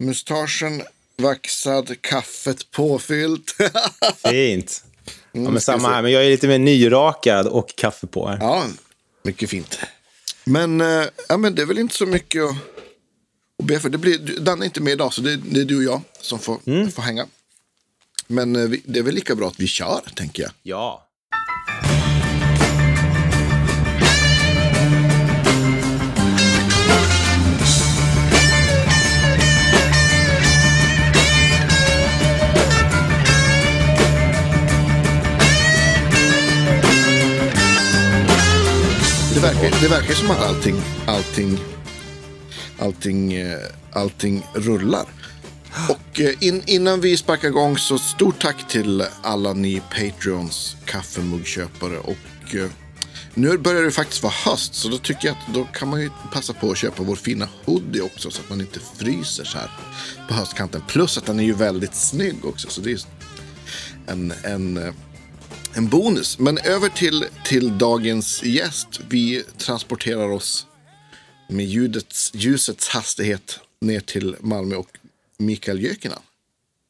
Mustaschen vaxad, kaffet påfyllt. Fint. Ja, Mm, men samma här, men jag är lite mer nyrakad och kaffe på här. ja, mycket fint. Men, eh, ja, men det är väl inte så mycket att, att be för. Det blir, Danne är inte med idag, så det, det är du och jag som får, Mm. får hänga. Men eh, vi, det är väl lika bra att vi kör, tänker jag. Ja. Det verkar, det verkar som att allting, allting, allting, eh, allting rullar. Och eh, in, innan vi sparkar igång så stort tack till alla ni Patreons kaffemuggköpare. Och eh, nu börjar det faktiskt vara höst så då tycker jag att då kan man ju passa på att köpa vår fina hoodie också så att man inte fryser så här på höstkanten. Plus att den är ju väldigt snygg också så det är en, en en bonus. Men över till, till dagens gäst. Vi transporterar oss med ljudets, ljusets hastighet ner till Malmö och Mikael Jökinen.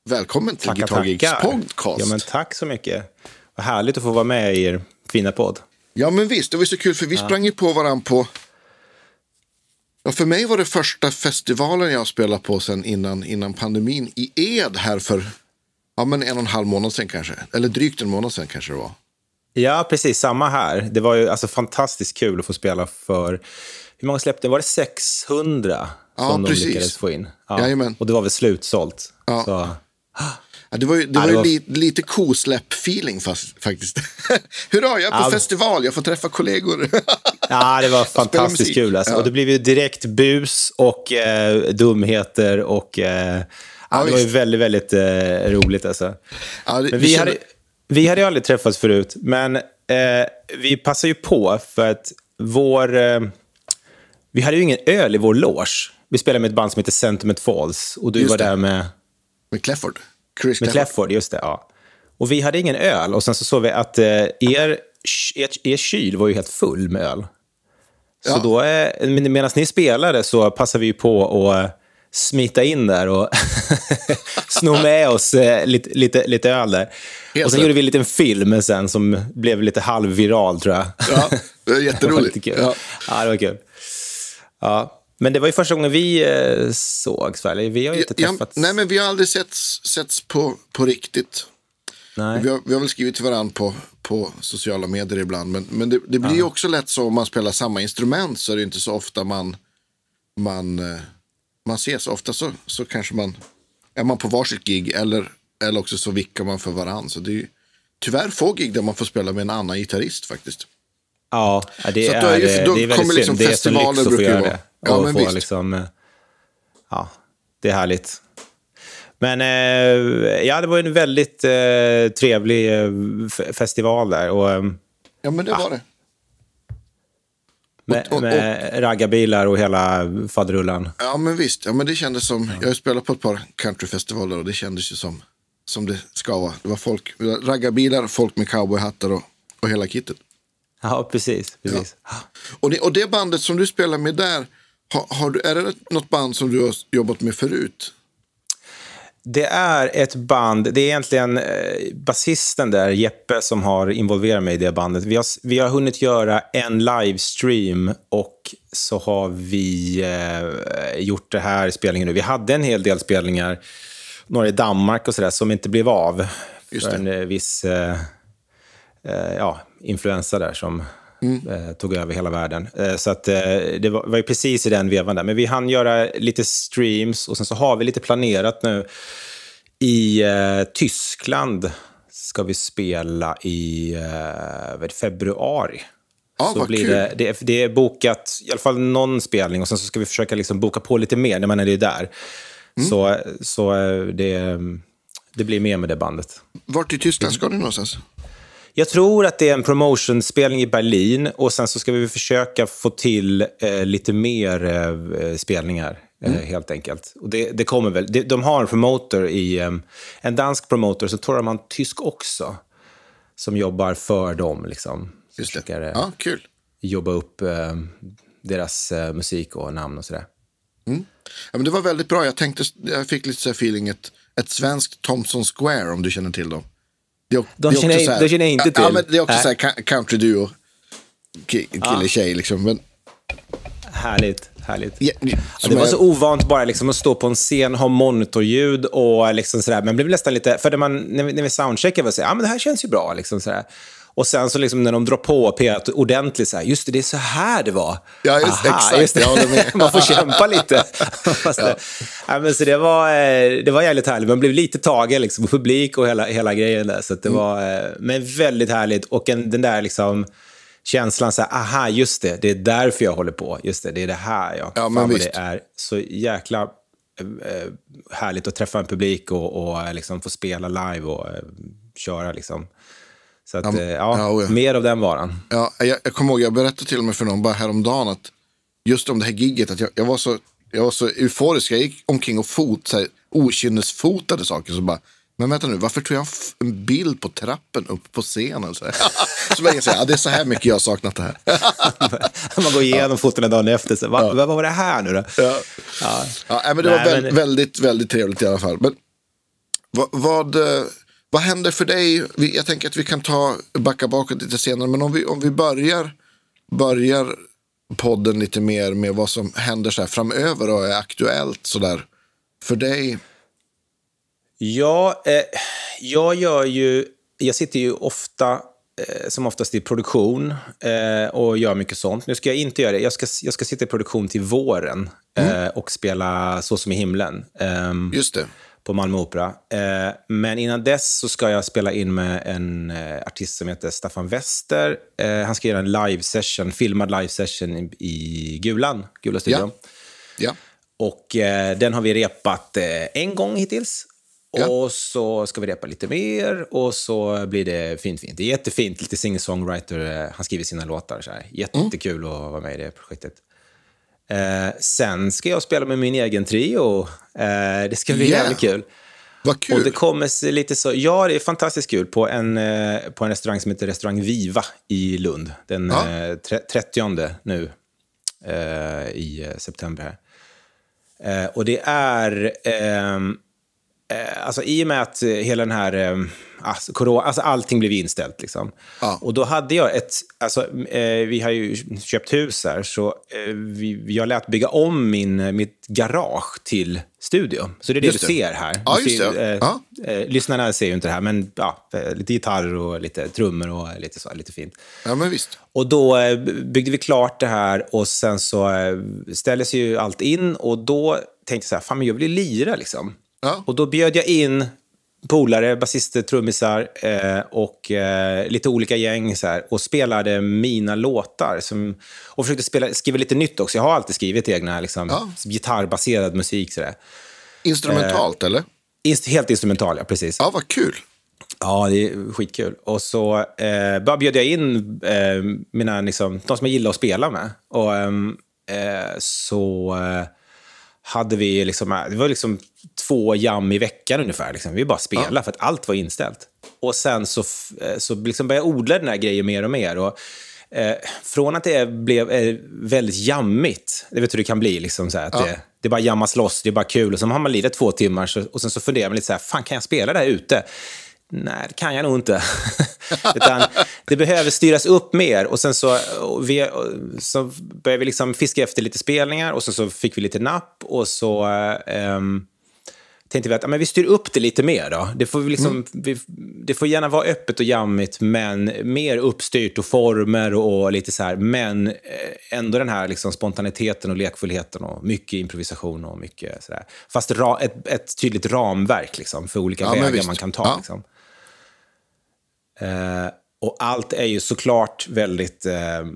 Välkommen till Guitar Geeks podcast. Ja, men tack så mycket. Vad härligt att få vara med i er fina podd. Ja, men visst, det var så kul för vi sprang ju på varandra på... Ja, för mig var det första festivalen jag spelade på sen innan, innan pandemin i Ed här för ja, men en och en halv månad sedan kanske. Eller drygt en månad sedan kanske det var. Ja, precis. Samma här. Det var ju alltså fantastiskt kul att få spela för... Hur många släppte Var det 600 Ja, som de precis. lyckades få in? Jajamän. Och det var väl slutsålt. Ja. Så, Ja, det var ju, det Ja, var det var- li, lite kosläpp-feeling faktiskt. Hurra, jag är på Ja. festival, jag får träffa kollegor. ja, det var fantastiskt kul. Alltså. Ja. Och det blev ju direkt bus och eh, dumheter och... Eh, ja, det var ju väldigt, väldigt eh, roligt. Alltså. ja, det, Men vi, kände- hade, vi hade ju aldrig träffats förut, men eh, vi passade ju på för att vår... Eh, vi hade ju ingen öl i vår loge. Vi spelade med ett band som heter Sentiment Falls och du Just var det. där med, Med Clifford. Chris med. Clefford, just det. Ja. Och vi hade ingen öl och sen så såg vi att eh, er, er, er kyl var ju helt full med öl. Så Ja. då, eh, med- medan ni spelade så passade vi ju på att smita in där och sno med oss eh, lite, lite, lite öl där. Helt och sen rätt. gjorde vi en liten film sen som blev lite halvviral, tror jag. Ja, det var Det var jätteroligt. lite kul. Ja. Ja. det var kul. Ja. Men det var ju första gången vi eh, sågs, va? Eller Vi har ju inte Ja, träffats. nej, men vi har aldrig setts, setts på, på riktigt. Nej. Vi har, vi har väl skrivit till varandra på, på sociala medier ibland. Men, men det, det blir ju också lätt så om man spelar samma instrument så är det inte så ofta man, man, eh, man ses. Ofta så, så kanske man är man på varsitt gig eller, eller också så vickar man för varandra. Så det är ju tyvärr få gig där man får spela med en annan gitarrist faktiskt. Ja, ja, det Så är, då är eh, då det är väldigt kommer liksom synd. Det är så festivaler lyx att få göra det. Ja, men visst. liksom, eh, ja, det är härligt. Men eh, ja, det var en väldigt eh, trevlig festival där. Och, eh, Ja men det var det. Med, och- och- med raggarbilar och hela faderullan. Ja men visst, ja, men det kändes som, jag har spelat på ett par countryfestivaler och det kändes ju som, som det ska vara. Det var folk, raggarbilar, folk med cowboyhattar och, och hela kittet. Ja, precis. precis. Och det, och det bandet som du spelar med där, har, har du, är det något band som du har jobbat med förut? Det är ett band, det är egentligen eh, basisten där, Jeppe, som har involverat mig i det bandet. Vi har, vi har hunnit göra en livestream och så har vi eh, gjort det här spelningen nu. Vi hade en hel del spelningar, några i Danmark och sådär, som inte blev av. Just för det. en eh, viss eh, eh, ja, influensa där som eh, tog över hela världen. Eh, så att, eh, det var, var ju precis i den vevan där. Men vi hann göra lite streams och sen så har vi lite planerat nu. I eh, Tyskland ska vi spela i eh, februari. Ja, så blir det, det, det är bokat i alla fall någon spelning och sen så ska vi försöka liksom boka på lite mer när man är där. Mm. Så, så eh, det, det blir mer med det bandet. Vart i Tyskland ska ni någonstans? Jag tror att det är en promotionspelning i Berlin och sen så ska vi försöka få till eh, lite mer eh, spelningar, eh, helt enkelt. Och det, det kommer väl. De, de har en promoter i, eh, en dansk promoter, så tror jag de har en tysk också, som jobbar för dem. Liksom. Just det. Försöker eh, Ja, kul. jobba upp deras musik och namn och sådär. Ja, men det var väldigt bra. Jag tänkte, jag fick lite så feeling ett, ett svenskt Thompson Square om du känner till dem. Det De det känner jag- här- de känner jag inte Ja, till. men det är också Nej. så här country-duo. Ki- Kille, tjej liksom. Men, Härligt, härligt. ja, Ja, det var är- så ovant bara liksom att stå på en scen, ha monitorljud och liksom sådär. Men blev nästan lite, för när, man, när, vi, när vi soundcheckade var det så här, ja men det här känns ju bra. Liksom sådär. Och sen så liksom när de drar på P1 ordentligt så här, just det, det är så här det var. Ja, just- exakt, det. jag håller med. man får kämpa lite. Fast det, ja, men så det, var, eh, det var jävligt härligt. Man blev lite tagen, liksom, och publik och hela, hela grejen där. Så det Mm. var, eh, men väldigt härligt. Och en, den där liksom känslan så här, aha, just det, det är därför jag håller på. Just det, det är det här jag... Ja, men det är så jäkla eh, härligt att träffa en publik och, och liksom få spela live och köra liksom. Så att, Ja, eh, ja, ja, ja. mer av den varan. Ja, jag, jag kommer ihåg, jag berättade till och med för någon bara häromdagen att just om det här gigget, att jag, jag, var, så, jag var så euforisk. Jag gick omkring och fot, så här, okynnesfotade saker. Så bara, men vänta nu, varför tog jag en bild på trappen upp på scenen? Så, så jag säga, ja, det är så här mycket jag har saknat det här. Man går igenom fotona dagen efter. Så, Va, Vad var det här nu då? Ja. Ja. Ja, men det Nej, var väl, men- väldigt, väldigt trevligt i alla fall. Men vad, vad, eh, vad händer för dig? Jag tänker att vi kan ta backa bakåt lite senare. Men om vi, om vi börjar, börjar podden lite mer med vad som händer så här framöver och är aktuellt sådär för dig. Ja, eh, jag gör ju... Jag sitter ju ofta, eh, som oftast i produktion eh, och gör mycket sånt. Nu ska jag inte göra det. Jag ska, jag ska sitta i produktion till våren eh, och spela Så som i himlen. ehm, Just det. På Malmö Opera. Eh, men innan dess så ska jag spela in med en eh, artist som heter Staffan Wester. Eh, han ska göra en live session, filmad live session i, Gulan, Gula studion. Ja. Och eh, den har vi repat en gång hittills. Ja. Och så ska vi repa lite mer och så blir det fint, fint. Det är jättefint, lite singer-songwriter. Han skriver sina låtar. Så här. Jättekul att vara med i det projektet. Eh, sen ska jag spela med min egen trio. Eh, det ska bli Yeah. jävligt kul. Vad Och kul. det kommer lite så, ja det är fantastiskt kul på en, eh, på en restaurang som heter Restaurang Viva i Lund. Den Ja. eh, tre- 30 nu eh, i eh, september. Och det är, ehm, eh, alltså i och med att eh, hela den här, eh, alltså, corona, alltså allting blev inställt liksom. Ja. Och då hade jag ett, alltså eh, vi har ju köpt hus här, så eh, vi, jag lät bygga om min, eh, mitt garage till studio. Så det är det Just du det. ser här. Ja, just ser, det. eh, Ja. eh, lyssnarna ser ju inte det här, men ja, eh, lite gitarr och lite trummor och lite så, lite fint. Ja, men visst. Och då eh, byggde vi klart det här och sen så eh, ställdes ju allt in och då tänkte jag så här, fan men jag vill ju lira liksom. Ja. Och då bjöd jag in polare, basister, trummisar eh, och eh, lite olika gäng så här, och spelade mina låtar. Som, och försökte spela, skriva lite nytt också. Jag har alltid skrivit egna liksom, Ja. gitarrbaserad musik. Så där. Instrumentalt, eller? Inst- helt instrumental, ja, precis. Ja, vad kul. Ja, det är skitkul. Och så eh, bara bjöd jag in eh, mina, liksom, de som jag gillar att spela med. Och ehm, eh, så eh, hade vi liksom, det var liksom två jam i veckan ungefär. Liksom. Vi bara spelade för att allt var inställt. Och sen så, eh, så liksom började jag odla den här grejen mer och mer. Och, eh, från att det blev eh, väldigt jammigt, det vet du hur det kan bli, liksom, så här, att Ja. det, det bara jammas loss, det är bara kul. Och så har man lirat två timmar så, och sen så funderar man lite så här, fan kan jag spela det här ute? Nej, det kan jag nog inte. Utan det behöver styras upp mer. Och sen så, och vi, så började vi liksom fiska efter lite spelningar och sen så fick vi lite napp och så ehm, tänkte vi att ja, men vi styr upp det lite mer. Då. Det, får vi liksom, vi, det får gärna vara öppet och jammigt, men mer uppstyrt och former och lite så här. Men eh, ändå den här liksom spontaniteten och lekfullheten och mycket improvisation och mycket sådär. Fast ra, ett, ett tydligt ramverk liksom, för olika Ja, vägar man kan ta. Ja. Liksom. Eh, och allt är ju såklart väldigt eh,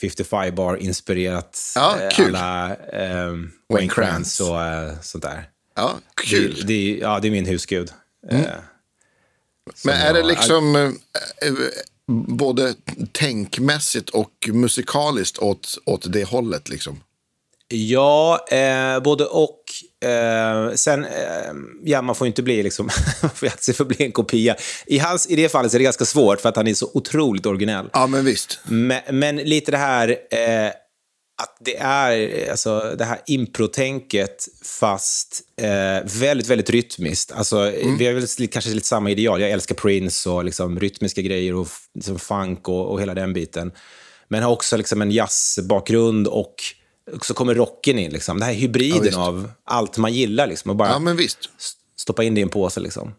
55 bar-inspirerat. Ja, eh, kul. Alla eh, Wayne Krantz och eh, sånt där. Ja, kul. Det, det, ja, det är min husgud. Eh, som Men är det liksom eh, eh, både tänkmässigt och musikaliskt åt, åt det hållet? Liksom? Ja, eh, både och. Eh, sen, eh, ja, man får ju inte bli liksom, man får ju akta sig för att bli en kopia. I, hans, I det fallet är det ganska svårt för att han är så otroligt originell. Ja, men visst. Men, men lite det här, eh, att det är alltså, det här improtänket fast eh, väldigt, väldigt rytmiskt. Alltså, mm. Vi har väl kanske lite samma ideal. Jag älskar Prince och liksom, rytmiska grejer och liksom, funk och, och hela den biten. Men har också liksom, en jazzbakgrund och så kommer rocken in. Liksom. Det här hybriden ja, av allt man gillar. Liksom, och bara ja, men visst. stoppa in det i en påse. Liksom.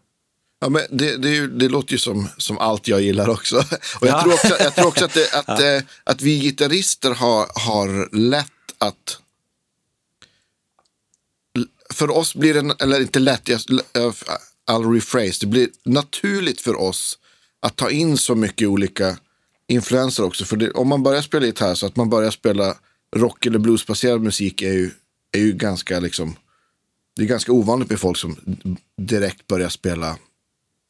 Ja, men det, det, det, låter ju som, som allt jag gillar också. Och jag, ja. tror också jag tror också att, det, att, ja. Eh, att vi gitarrister har, har lätt att... För oss blir det, eller inte lätt, jag, I'll rephrase, det blir naturligt för oss att ta in så mycket olika influenser också. För om man börjar spela gitarr så att man börjar spela rock eller bluesbaserad musik är ju, är ju ganska liksom, det är ganska ovanligt med folk som direkt börjar spela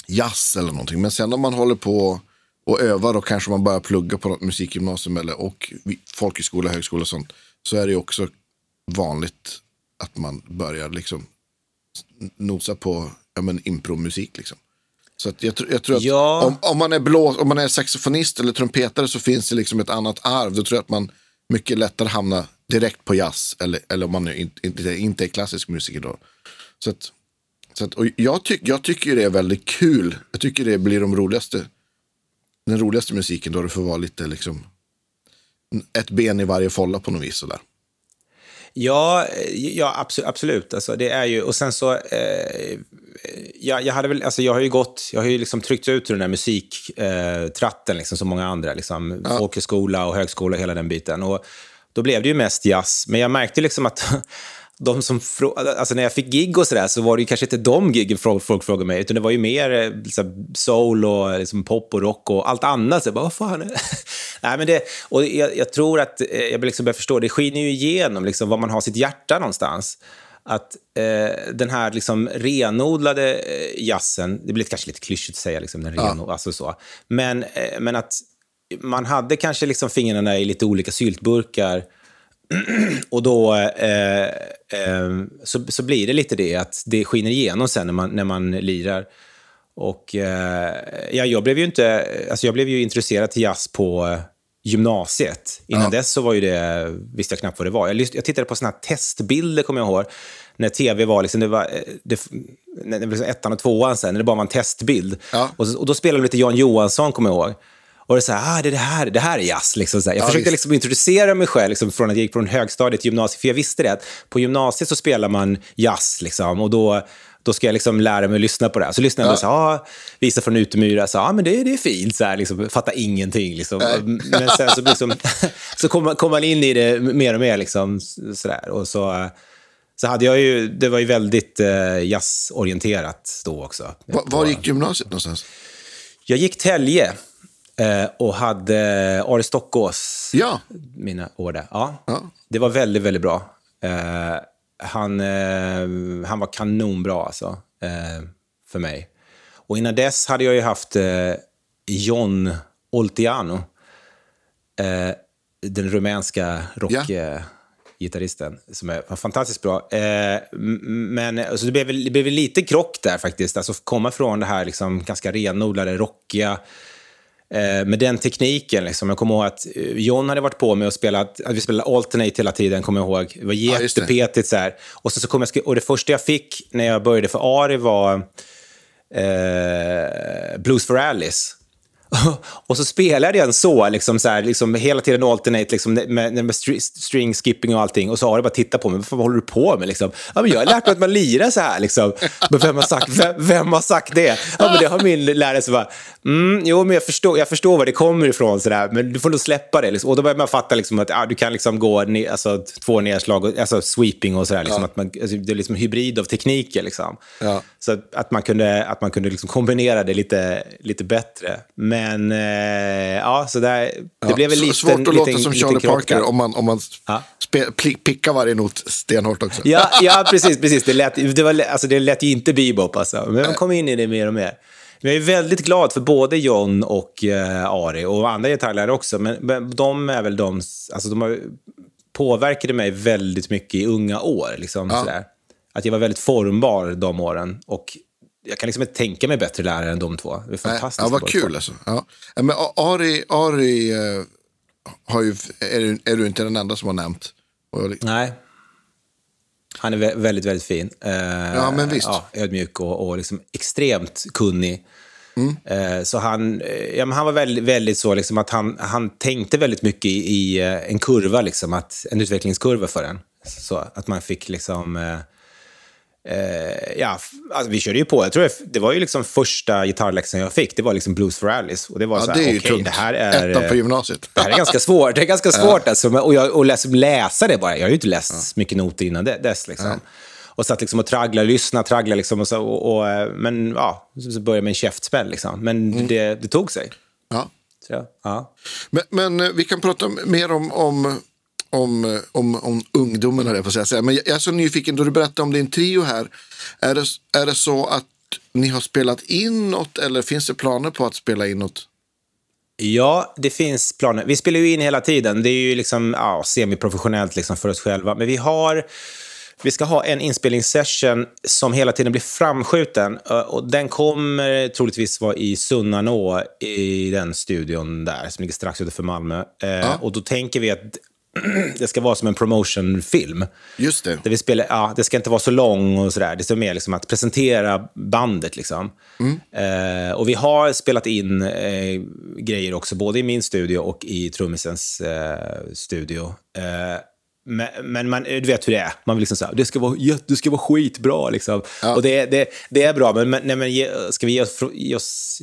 jazz eller någonting. Men sen om man håller på och övar och kanske man börjar plugga på något musikgymnasium eller och folkhögskola, högskola och sånt. Så är det också vanligt att man börjar liksom nosa på ja, men impromusik. Liksom. Så att jag, jag tror att ja. om, om, man är blås, om man är saxofonist eller trumpetare så finns det liksom ett annat arv. Då tror jag att man mycket lättare hamnar direkt på jazz. Eller, eller om man inte, inte, inte är klassisk musiker då. Så att, så att, och jag, tyck, jag tycker det är väldigt kul. Jag tycker det blir de roligaste, den roligaste musiken då det får vara lite liksom ett ben i varje folla på något vis. Sådär. Ja, ja absolut. absolut. Alltså, det är ju, och sen så, eh, jag, jag, hade väl, alltså, jag har ju gått, jag har ju liksom tryckt ut ur den där musiktratten, eh, liksom, som många andra. Liksom, ja. Folkhögskola och högskola, hela den biten. Och då blev det ju mest jazz. Men jag märkte liksom att de som alltså när jag fick gig och sådär så var det ju kanske inte de giggen folk, frågade mig, utan det var ju mer liksom, soul och liksom, pop och rock och allt annat. Så jag bara, vad fan? Nej, men det, och jag, jag, tror att eh, jag liksom börjar förstå, det skiner ju igenom liksom, var man har sitt hjärta någonstans. Att eh, den här liksom renodlade eh, jazzen, det blir kanske lite klyschigt att säga liksom, den renod, ja. alltså så. Men, eh, men att man hade kanske liksom fingrarna i lite olika syltburkar och då eh, eh, så, så blir det lite det att det skiner igenom sen när man, när man lirar. Och eh, ja, jag blev ju inte, alltså jag blev ju intresserad till jazz på eh, gymnasiet. Innan ja. dess så var ju det, visste jag knappt vad det var. Jag, jag tittade på såna här testbilder, kommer jag ihåg, när tv var, liksom, det var eh, det, när det var liksom ettan och tvåan sen, när det bara var en testbild. Ja. Och, och då spelade de lite Jan Johansson, kommer jag ihåg. Och det är så här, ah, det, det, här, det här är jazz. Liksom så. Jag ja, försökte liksom introducera mig själv liksom, från att jag gick från högstadiet till gymnasiet. För jag visste det, att på gymnasiet så spelar man jazz. Liksom, och då, då ska jag liksom lära mig att lyssna på det. Så lyssnade jag ja. och sa, ah, visa från Utemyra, sa, ah, men det, det är fint. Så här, liksom, fatta ingenting. Liksom. Men sen så, liksom, så kom, man, kom man in i det mer och mer. Liksom, så där. Och så, så hade jag ju, det var ju väldigt eh, jazzorienterat då också. Var, var gick gymnasiet någonstans? Jag gick Tälje. Eh, och hade Ari Stockås ja. mina år där. Ja, ja. Det var väldigt, väldigt bra. Eh, han, eh, han var kanonbra alltså, eh, för mig. Och innan dess hade jag ju haft eh, John Oltiano, den rumänska rockgitarristen, ja. som är fantastiskt bra. men alltså, det, blev, det blev lite krock där faktiskt, alltså komma från det här liksom, ganska renodlade, rockiga, med den tekniken. Liksom. Jag kommer ihåg att eh, John hade varit på mig och spelat, att vi spelade alternate hela tiden, kommer jag ihåg. Det var jättepetigt. Ja, det. Och, så, så kom jag, och det första jag fick när jag började för Ari var eh, Blues for Alice. och så spelade jag den så, liksom, så här, liksom, hela tiden alternate liksom, med, med string skipping och allting. Och så har det bara tittat på mig, vad håller du på med? Liksom? Ja, men jag har lärt mig att man lirar så här. Liksom. Men vem har sagt, vem, vem har sagt det? Ja, men det har min lärare så bara, mm, jo, men jag förstår, jag förstår var det kommer ifrån, så där, men du får nog släppa det. Liksom. Och då börjar man fatta liksom, att ja, du kan liksom gå ne alltså, två nedslag, alltså sweeping och sådär. Liksom, ja. alltså, det är liksom hybrid av tekniker. Liksom. Ja. Så att man kunde, att man kunde liksom kombinera det lite, lite bättre. Men eh, ja, så där, det ja, blev väl lite Svårt att liten, låta som Charlie Parker om man, om man ja. spe, pickar varje not stenhårt också. Ja, ja precis. precis. Det, lät, det, var, alltså, det lät ju inte bebop alltså. Men man kom in i det mer och mer. Jag är väldigt glad för både John och eh, Ari och andra gitarrlärare också. Men, men de är väl de, alltså de har, påverkade mig väldigt mycket i unga år. Liksom, ja. sådär. Att jag var väldigt formbar de åren. Och jag kan liksom inte tänka mig bättre lärare än de två. Det är fantastiskt. Ja, vad kul alltså. Ja. Men Ari, Ari, eh, har ju, är, du- är du inte den enda som har nämnt. Nej. Han är vä- väldigt, väldigt fin. Eh, Ja, men visst. Ja, ödmjuk och, och liksom extremt kunnig. Mm. Eh, så han, ja, men han var väldigt, väldigt så liksom att han, han tänkte väldigt mycket i, i en kurva, liksom, att, en utvecklingskurva för den. Så att man fick liksom... Eh, ja, alltså, vi körde ju på. Jag tror det- det var ju liksom första gitarrläxan jag fick. Det var liksom Blues for Alice. Och det var ja, så det här, är ju okej, tungt. det här är... Ettan på eh, gymnasiet. det här är ganska svårt. Det är ganska svårt alltså. Och, jag, och läsa, läsa det bara. Jag har ju inte läst mycket noter innan det- dess. Liksom. Och satt liksom och tragglade, lyssnade, tragglade. Liksom och så, och, och, eh, men ja, så började med en käftsmäll. Liksom. Men det, det tog sig. Ja. Så, ja. ja. Men, men eh, vi kan prata mer om, om, om, eh, om, om ungdomen, höll jag att säga. Men jag är så nyfiken, då du berättade om din trio här. Är det, är det så att ni har spelat in något eller finns det planer på att spela in något? Ja, det finns planer. Vi spelar ju in hela tiden. Det är ju liksom ja, semiprofessionellt liksom för oss själva. Men vi har... Vi ska ha en inspelningssession som hela tiden blir framskjuten. eh, Och den kommer troligtvis vara i Sunnanå, i den studion där, som ligger strax utanför Malmö. Eh, Och då tänker vi att det ska vara som en promotionfilm. Just det. Där vi spelar, ja, det ska inte vara så lång och sådär. Det är mer liksom att presentera bandet. Liksom. Eh, och vi har spelat in eh, grejer också, både i min studio och i trummisens eh, studio. Eh, men, men man, du vet hur det är. Man vill liksom säga det ska vara, det ska vara skitbra. Liksom. Och det, det, det är bra, men, nej, men ge, ska vi ge oss, ge oss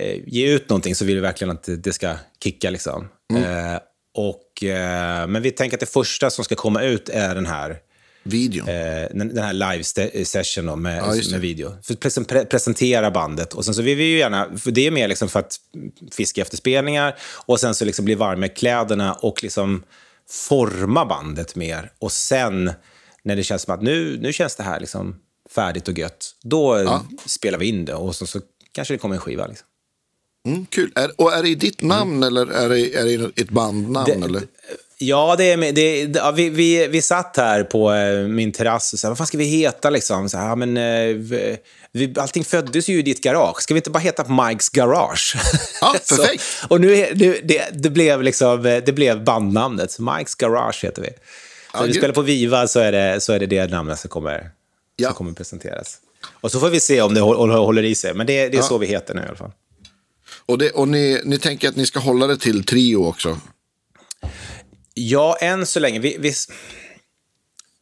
eh, ge ut någonting så vill vi verkligen att det- ska kicka. Liksom. Eh, och, eh, men vi tänker att det första som ska komma ut är den här, Videon. eh, den, den här live ste- session då, med, Ja, med video. För att presen- pre- presentera bandet. Och sen så vill vi ju gärna, för det är mer liksom för att fiska efter spelningar och sen så liksom bli varm med kläderna och liksom forma bandet mer. Och sen när det känns som att nu, nu känns det här liksom färdigt och gött, då eh, spelar vi in det och så, så kanske det kommer en skiva. Liksom. Mm, kul. Är, och är det i ditt namn eller är det, är det ett bandnamn? Det- eller? Ja, det är, det, ja, vi, vi, vi satt här på eh, min terrass och sa, vad fan ska vi heta liksom? Så ja, men, eh, vi, allting föddes ju i ditt garage. Ska vi inte bara heta Mikes Garage? Ja, Så- perfekt. och nu, nu det, det, blev liksom, eh, det blev bandnamnet. Mikes Garage heter vi. Så Ja, när vi spelar på Viva så är det, så är det det namnet som kommer, Ja. som kommer presenteras. Och så får vi se om det håller, håller i sig. Men det, det är Ja. så vi heter nu i alla fall. Och, det, och ni, ni tänker att ni ska hålla det till trio också? Ja, än så länge. Vi, vi,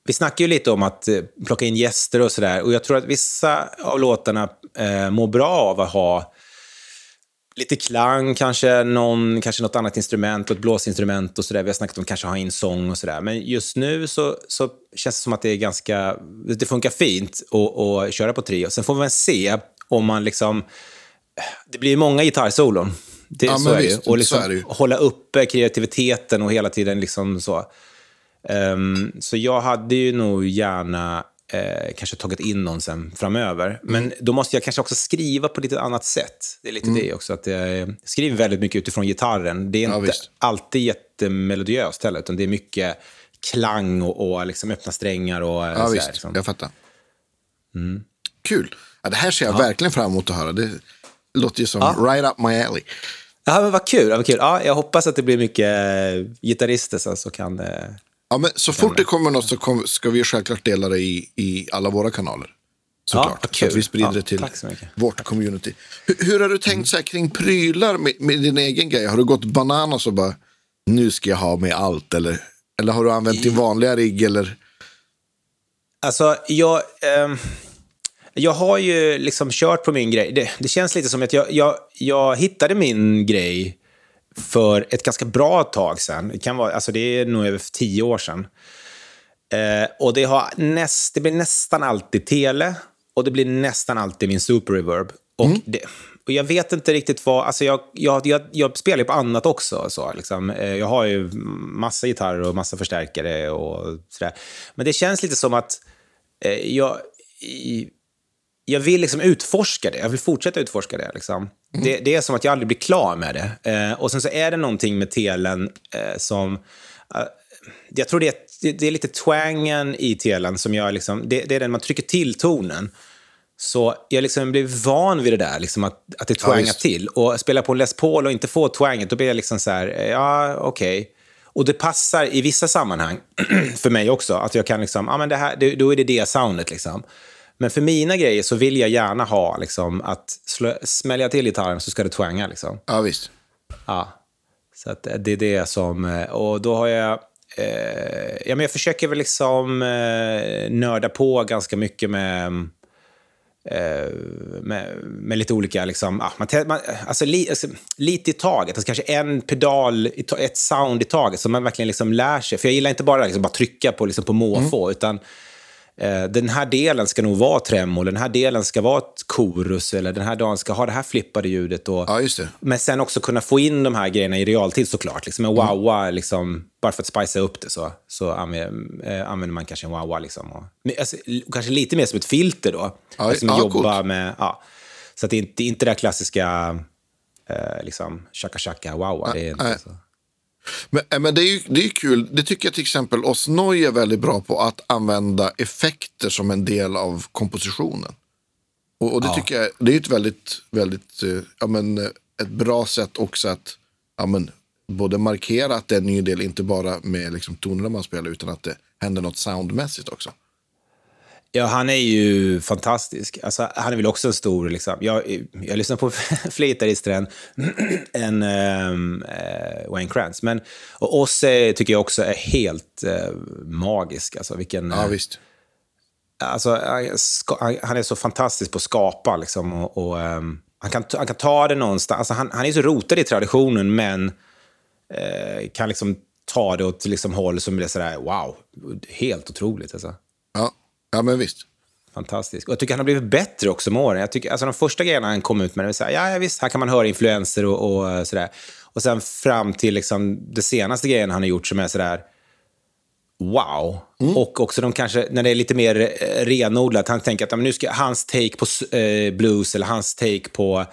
vi snackar ju lite om att eh, plocka in gäster och sådär. Och jag tror att vissa av låtarna eh, mår bra av att ha lite klang, kanske, någon, kanske något annat instrument ett blåsinstrument och sådär. Vi har snackat om att kanske ha in sång och sådär. Men just nu så, så känns det som att det är ganska... Det funkar fint att, att köra på trio. Sen får vi väl se om man liksom... Det blir många gitarrsolon. Det, Ja, så är visst, Och så liksom är det ju. hålla uppe kreativiteten och hela tiden liksom så. Ehm, så jag hade ju nog gärna eh, kanske tagit in någon sen framöver. Mm. Men då måste jag kanske också skriva på lite annat sätt. Det är lite det också. Att jag skriver väldigt mycket utifrån gitarren. Det är Ja, inte visst. alltid jättemelodiöst heller, utan det är mycket klang och, och liksom öppna strängar och eh, Ja, sådär, visst. liksom. Jag fattar. Kul. Ja, det här ser jag verkligen fram emot att höra. Det låter ju som right up my alley. Ja, men vad kul. Ja, vad kul. Ja, jag hoppas att det blir mycket eh, gitarrister sen som kan... Eh, Ja, men så fort det kommer något så kom, ska vi självklart dela det i, i alla våra kanaler. Såklart. vad så att vi sprider Ja, det till så vårt community. Hur, hur har du tänkt så här kring prylar med, med din egen grej? Har du gått bananas och bara nu ska jag ha med allt? Eller, eller har du använt din vanliga rigg? Eller? Alltså, jag, ehm, jag har ju liksom kört på min grej. Det, det känns lite som att jag, jag, jag hittade min grej för ett ganska bra tag sedan. Det, kan vara, alltså det är nog över tio år sedan. Eh, och det, har näst, det blir nästan alltid tele och det blir nästan alltid min super reverb. Och, det, och jag vet inte riktigt vad... Alltså jag, jag, jag, jag spelar ju på annat också. Så, liksom. eh, jag har ju massa gitarrer och massa förstärkare och sådär. Men det känns lite som att eh, jag... I, jag vill liksom utforska det. Jag vill fortsätta utforska det. Liksom. Det, det är som att jag aldrig blir klar med det. Eh, och sen så är det någonting med telen eh, som... eh, jag tror det är, det, är lite twangen i telen som gör liksom... Det, det är den man trycker till tonen. Så jag liksom blev van vid det där, liksom att, att det twangar visst. till. Och spela på en Les Paul och inte få twanget, då blir jag liksom så här, eh, ja, okej. Och det passar i vissa sammanhang, för mig också, att jag kan liksom, ja men det här, det, då är det det soundet liksom. Men för mina grejer så vill jag gärna ha liksom att slå, smäller jag till gitarren så ska det twanga liksom. Ja, visst. Ja, så att det är det som... eh, Och då har jag... Eh, ja, men jag försöker väl liksom eh, nörda på ganska mycket med... Eh, med, med lite olika... Liksom, ah, man, man, alltså, li, alltså, lite i taget. Alltså, kanske en pedal, ett sound i taget som man verkligen liksom lär sig. För jag gillar inte bara liksom, bara trycka på, liksom, på måfå, utan eh, den här delen ska nog vara tremol, den här delen ska vara ett chorus, eller den här delen ska ha det här flippade ljudet. Och, Ja, men sen också kunna få in de här grejerna i realtid såklart. Liksom en Mm. wow liksom, bara för att spicea upp det så, så använder, eh, man kanske en wow liksom. Och, alltså, kanske lite mer som ett filter då. Ja, liksom ja, jobba med, ja. Så att det är inte, inte det klassiska eh, liksom, chaka chaka wow. Det är inte nej. så. Men, eh, men det är ju det är ju kul. Det tycker jag till exempel Osnoy är väldigt bra på. Att använda effekter som en del av kompositionen. Och, och det Ja. tycker jag det är ett väldigt, väldigt eh, ja, men, eh, ett bra sätt också att ja, men, både markera att det är en ny del, inte bara med liksom, tonerna man spelar, utan att det händer något soundmässigt också. Ja, han är ju fantastisk. Alltså, han är väl också en stor... Liksom. Jag, jag lyssnar på fler gitarrister än, än ehm, eh, Wayne Krantz. Men, och Ozzy tycker jag också är helt eh, magisk. Alltså, vilken, Ja, eh, visst. alltså, han han- är så fantastisk på att skapa. Liksom, och, och, ehm, han, kan, han kan ta det någonstans. Alltså, han, han är så rotad i traditionen, men eh, kan liksom ta det åt liksom, håll som blir sådär, wow, helt otroligt. Alltså. Ja, ja men visst. Fantastisk. Och jag tycker han har blivit bättre också med åren. Jag tycker, alltså de första grejerna han kom ut med, det var så här, ja, ja visst, här kan man höra influenser och, och eh, sådär. Och sen fram till liksom, det senaste grejen han har gjort som är sådär, wow. Och också de kanske, när det är lite mer eh, renodlat, han tänker att ja, men nu ska hans take på eh, blues eller hans take på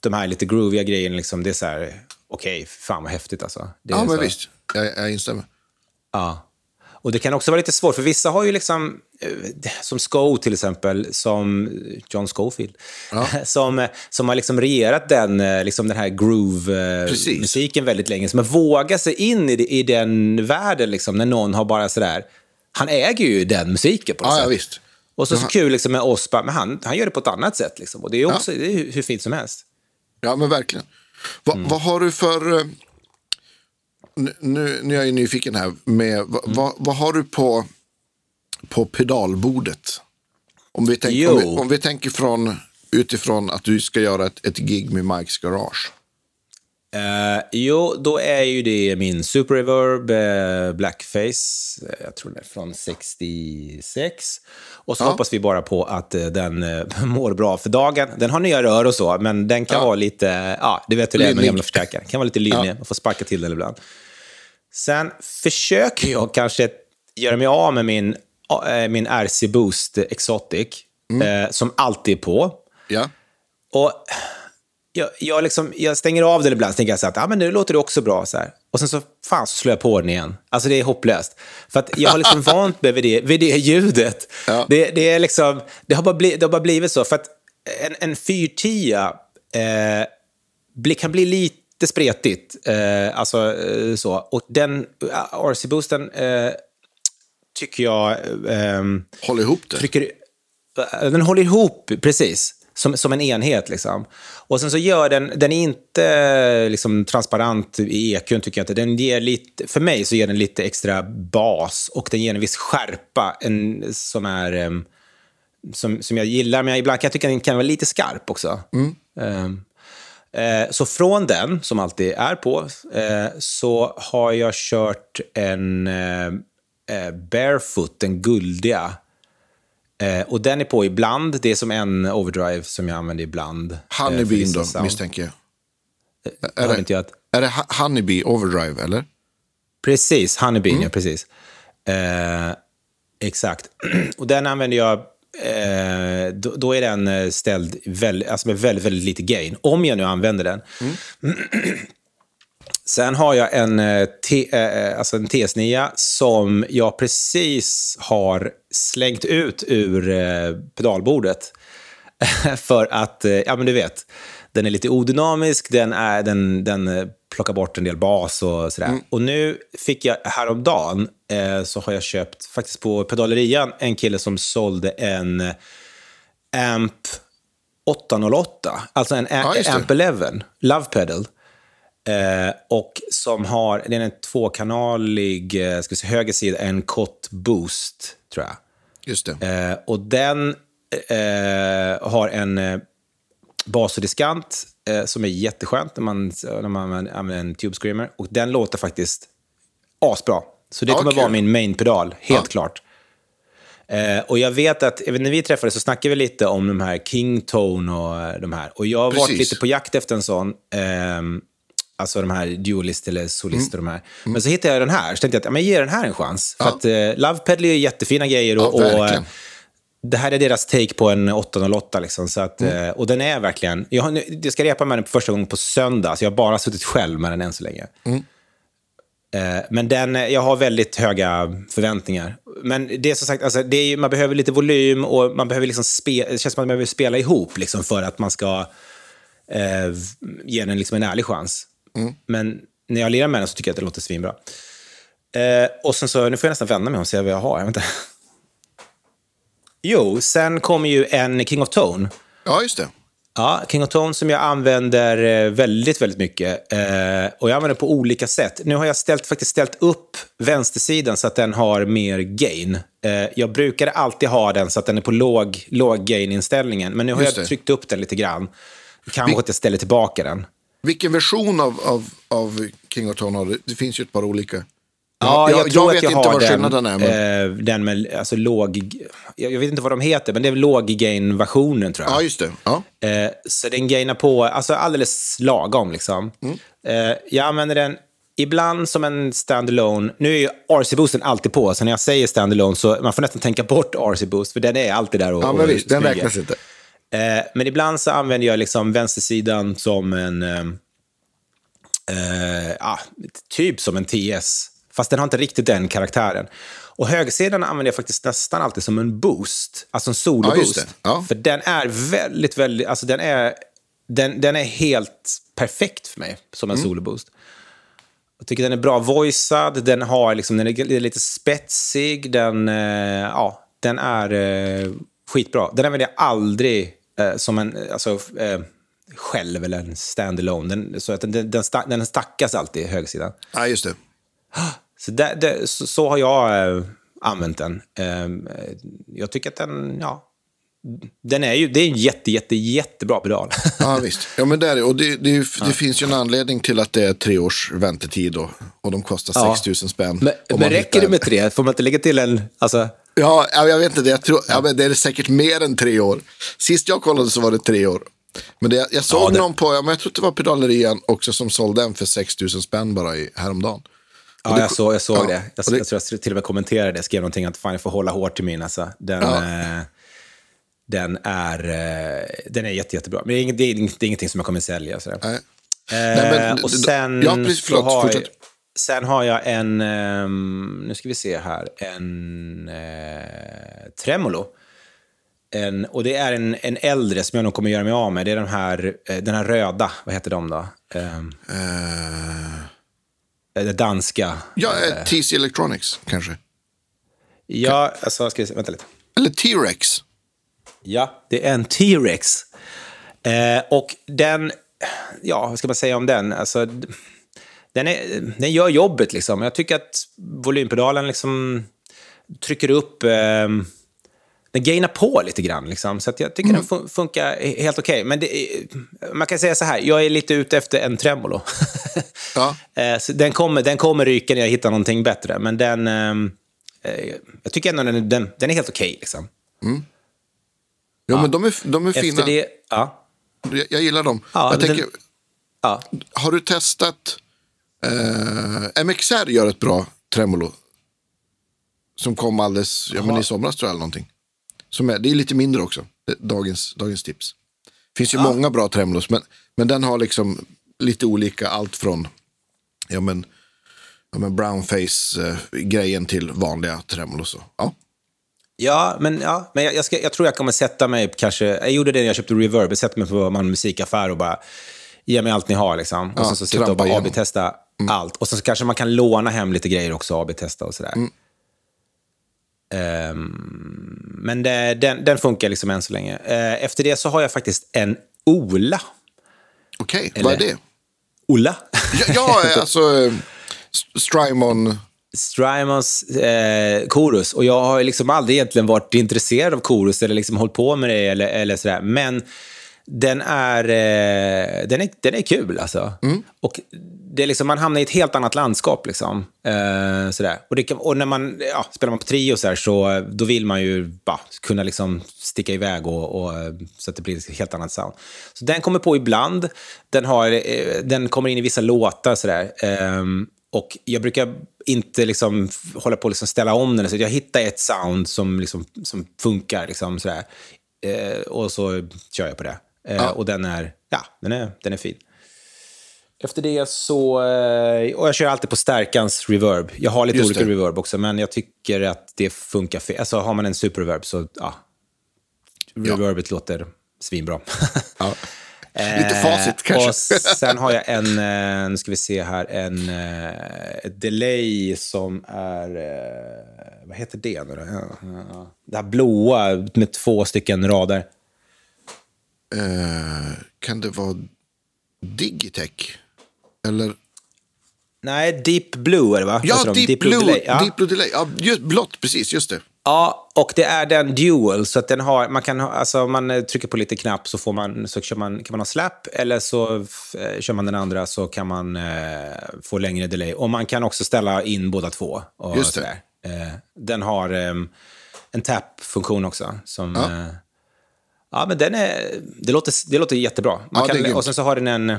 de här lite grooviga grejerna, liksom, det är så här, okej, fan vad häftigt alltså. Det Ja, men så- visst. Jag, jag instämmer. Ja. Och det kan också vara lite svårt, för vissa har ju liksom, eh, som Sko till exempel, som John Scofield, som, som har liksom regerat den, eh, liksom den här groove-musiken väldigt länge, som vågat sig in i, i den världen, liksom, när någon har bara sådär, han äger ju den musiken på något Ja, ja, sätt. visst. Och så, så kul liksom med Ospa, men han, han gör det på ett annat sätt. Liksom. Och det är också det är hur, hur fint som helst. Ja, men verkligen. Va, Mm. Vad har du för... Nu, nu, är jag ju nyfiken här. Med, va, Mm. vad, vad har du på, på pedalbordet? Om vi, tänk, om vi, om vi tänker från, utifrån att du ska göra ett, ett gig med Mikes Garage. Eh, jo, då är ju det min Super Reverb eh, Blackface. Jag tror den är från 66. Och så Ja. hoppas vi bara på att eh, den eh, mår bra för dagen. Den har nya rör och så, men den kan vara lite... Ja, du vet hur det är med gamla förstärkare. Den kan vara lite lynnig. Man får sparka till den ibland. Sen försöker jag kanske göra mig av med min, eh, min RC Boost Exotic, eh, som alltid är på. Ja, Och jag, jag, liksom, jag stänger av den ibland, så tänker jag så att ah, men nu låter det också bra. Så här. Och sen så, fan, så slår jag på den igen. Alltså det är hopplöst. För att jag har liksom vant mig vid det, vid det ljudet. Ja. Det, det, är liksom, det, har bara bli, det har bara blivit så. För att en, en 410 eh, bli, kan bli lite spretigt. Eh, alltså eh, så. Och den eh, RC-boosten eh, tycker jag... Eh, håll ihop det. trycker, den håller ihop, precis. Som, som en enhet. Liksom. Och sen så gör den, den är inte liksom, transparent i EQn tycker jag inte. Den ger lite, för mig så ger den lite extra bas och den ger en viss skärpa en, som är... em, som, som jag gillar, men jag, ibland kan jag tycka den kan vara lite skarp också. Em, eh, så från den, som alltid är på, eh, så har jag kört en eh, Barefoot, den guldiga. Eh, och den är på ibland. Det är som en overdrive som jag använder ibland. eh, Honeybee vissa då, misstänker jag. Är Är det... är det Ho- Honeybee Overdrive, eller? Precis, Honeybee, Mm. ja, precis. Eh, exakt. Och den använder jag... Eh, då, då är den eh, ställd väl, alltså med väldigt, väldigt lite gain, om jag nu använder den. Mm. Sen har jag en, eh, T, eh, alltså en TS9 som jag precis har slängt ut ur eh, pedalbordet. för att, eh, ja men du vet, den är lite odynamisk, den, är, den, den eh, plockar bort en del bas och sådär. Mm. Och nu fick jag häromdagen, eh, så har jag köpt, faktiskt på pedalerian, en kille som sålde en Amp 808, alltså en ja, Amp 11, Love Pedal. Eh, och som har, det är en tvåkanalig, eh, ska säga, höger sida, en Cott Boost, tror jag. Just det. Eh, och den eh, har en eh, bas och diskant eh, som är jätteskönt när man, när man använder en Tube Screamer. Och den låter faktiskt asbra. Så det kommer okay. vara min main-pedal, helt ja. klart. Eh, och jag vet att när vi träffades så snackade vi lite om de här Kingtone och eh, de här. Och jag har varit lite på jakt efter en sån. Eh, alltså de här dualist eller solist mm. de här. Men mm. så hittade jag den här, så tänkte jag att ja, men ge den här en chans. Ja. För att eh, Love Pedal är jättefina grejer och, ja, och eh, det här är deras take på en 808. Liksom, så att, mm. Eh, och den är verkligen... Jag, jag ska repa med den första gången på söndag, så jag har bara suttit själv med den än så länge. Mm. Eh, men den, jag har väldigt höga förväntningar. Men det är som sagt, alltså, det är, man behöver lite volym och man behöver liksom spe, det känns som att man behöver spela ihop liksom, för att man ska eh, ge den liksom en ärlig chans. Mm. Men när jag lirar med den så tycker jag att det låter svinbra. Eh, och sen så, nu får jag nästan vända mig och se vad jag har. Jag inte. Jo, sen kommer ju en King of Tone. Ja, just det. Ja, King of Tone som jag använder eh, väldigt, väldigt mycket. Eh, och jag använder på olika sätt. Nu har jag ställt, faktiskt ställt upp vänstersidan så att den har mer gain. Eh, jag brukade alltid ha den så att den är på låg, låg gain-inställningen. Men nu har jag tryckt upp den lite grann. Kanske Vi... att jag ställer tillbaka den. Vilken version av, av, av King of Tone har du? Det finns ju ett par olika. Ja, jag, jag jag att jag har vad den, är. Men... Eh, den med alltså, låg... Jag vet inte vad de heter, men det är låg gain-versionen tror jag. Ja, just det. Ja. Eh, så den gainar på alltså, alldeles lagom. Liksom. Mm. Eh, jag använder den ibland som en standalone. Nu är ju RC-boosten alltid på, så när jag säger standalone så man får nästan tänka bort RC-boost, för den är alltid där och Ja, men visst, den räknas inte. Eh, men ibland så använder jag liksom vänstersidan som en... Eh, eh, ah, typ som en TS. Fast den har inte riktigt den karaktären. Och högersidan använder jag faktiskt nästan alltid som en boost. Alltså en soloboost. Ja, ja. För den är väldigt, väldigt... Alltså den är, den, den är helt perfekt för mig som en mm. soloboost. Jag tycker den är bra voicead, den, har liksom, den är lite spetsig, den, eh, ja, den är eh, skitbra. Den använder jag aldrig eh, som en... Alltså, eh, själv eller en standalone. Den, så att den, den, den, stack, den stackas alltid i högersidan. Ja, just det. Så, det, det, så, så, har jag eh, använt den. Eh, jag tycker att den, ja, den är ju, det är en jätte, jätte, jättebra pedal. ja, visst. Ja, men det, är, och det, det, det ja. finns ju en anledning till att det är tre års väntetid och, och de kostar ja. 6 000 spänn. Men, men räcker det med tre? Får man inte lägga till en... Alltså... Ja, jag vet inte. Jag tror, ja. men det är säkert mer än tre år. Sist jag kollade så var det tre år. Men det, jag såg ja, det... någon på, ja, men jag tror det var pedalerian också som sålde en för 6 000 spänn bara i, häromdagen. Ja, jag, så, jag såg ja, det. Jag, det. jag tror jag till och med kommenterade det. Jag skrev någonting att fan, jag får hålla hårt till min. Alltså. Den, ja. eh, den, är, eh, den är jätte, jättebra. Men det är, det, är, det är ingenting som jag kommer sälja. Så. Nej. Eh, Nej, men, och sen, ja, precis, förlåt, har jag, sen har jag en, um, nu ska vi se här, en uh, Tremolo. En, och det är en, en äldre som jag nog kommer göra mig av med. Det är den här, den här röda, vad heter de då? Um, uh... Det danska. Ja, eh, TC Electronics kanske. Ja, alltså, ska vi se, vänta lite. Eller T-Rex. Ja, det är en T-Rex. Eh, och den, ja, vad ska man säga om den? Alltså, den, är, den gör jobbet liksom. Jag tycker att volympedalen liksom trycker upp... Eh, den gainar på lite grann. Liksom. Så jag tycker mm. den funkar helt okej. Okay. Men är, man kan säga så här, jag är lite ute efter en tremolo. ja. Eh, den, kommer, den kommer ryka när jag hittar någonting bättre. Men den... Ehm, eh, jag tycker ändå den, den, den är helt okej. Okay, liksom. Mm. Jo, ja. men de är, de är fina. Efter det, ja. jag, jag gillar dem. Ja, jag tänker, ja. Har du testat... Eh, MXR gör ett bra tremolo. Som kom alldeles ja, men i somras tror jag. Eller någonting. Som är, det är lite mindre också, dagens, dagens tips. Det finns ju ja. många bra tremolos, men, men den har liksom lite olika, allt från ja, men, ja, men brownface-grejen till vanliga tremolos. Ja. Ja, men, ja, men jag, jag, ska, jag tror jag kommer sätta mig kanske... Jag gjorde det när jag köpte Reverb. Jag sätter mig på en musikaffär och bara ge mig allt ni har. Liksom. Och Ja, sen så sitta och bara igenom. AB-testa allt. Och så kanske man kan låna hem lite grejer också, AB-testa och sådär. Mm. Ehm, men det, den, den funkar liksom än så länge. Eh, efter det så har jag faktiskt en Ola. Okej, vad är det? Ola? Ja, ja alltså eh, Strymon. Strymons eh, Chorus. Och jag har liksom aldrig egentligen varit intresserad av Chorus eller liksom hållit på med det eller, eller sådär. Men den är, eh, den är, den är kul alltså. Och det är liksom, man hamnar i ett helt annat landskap. Liksom. Eh, sådär. Och, det och när man ja, spelar man på trio så, här, så då vill man ju bara kunna liksom sticka iväg och, och, eh, så att det blir ett helt annat sound. Så den kommer på ibland. Den, har, eh, den kommer in i vissa låtar. Sådär. Ehm, och jag brukar inte liksom hålla på och liksom ställa om den. Så jag hittar ett sound som, liksom, som funkar. Liksom, sådär. Eh, och så kör jag på det. Eh, Och den är, ja, den är, den är fin. Efter det så... eh, Och jag kör alltid på stärkans reverb. Jag har lite Just olika det. reverb också, men jag tycker att det funkar. Fel. Alltså har man en superreverb så, ja. Reverbet låter svinbra. Ja. Lite facit kanske. Eh, Och sen har jag en, eh, nu ska vi se här, en eh, delay som är, eh, vad heter det nu då? Ja, ja, ja. Det här blåa med två stycken rader. Eh, kan det vara Digitech? Eller? Nej, Deep Blue är det va? Ja, Heter de? Deep, Blue. Delay. Ja. Deep Blue Delay. Ja, just, blått, precis. Just det. Ja, och det är den dual, så att den har, man kan ha, alltså man eh, trycker på lite knapp så, får man, så kör man, kan man ha slap, eller så eh, kör man den andra så kan man eh, få längre delay. Och man kan också ställa in båda två. Och Just det. Eh, den har eh, en tap-funktion också. Som, Ja. Ja. men den är, det, låter, det låter jättebra. Ja, det kan, grymt. och sen så har den en,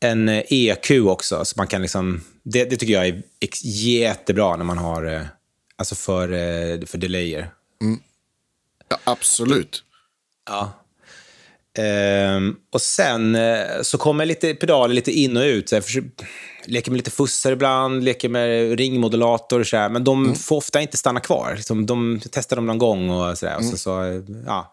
en eh, EQ också, så man kan liksom, det, det tycker jag är jättebra när man har, eh, alltså för, eh, för delayer. Ja, absolut. Ja. Ehm, och sen så kommer lite pedaler lite in och ut. Så jag försöker, leker med lite fussar ibland, leker med ringmodulator och så här, Men de får ofta inte stanna kvar. Liksom, de testar dem någon gång och så där. Och så, så, eh, ja.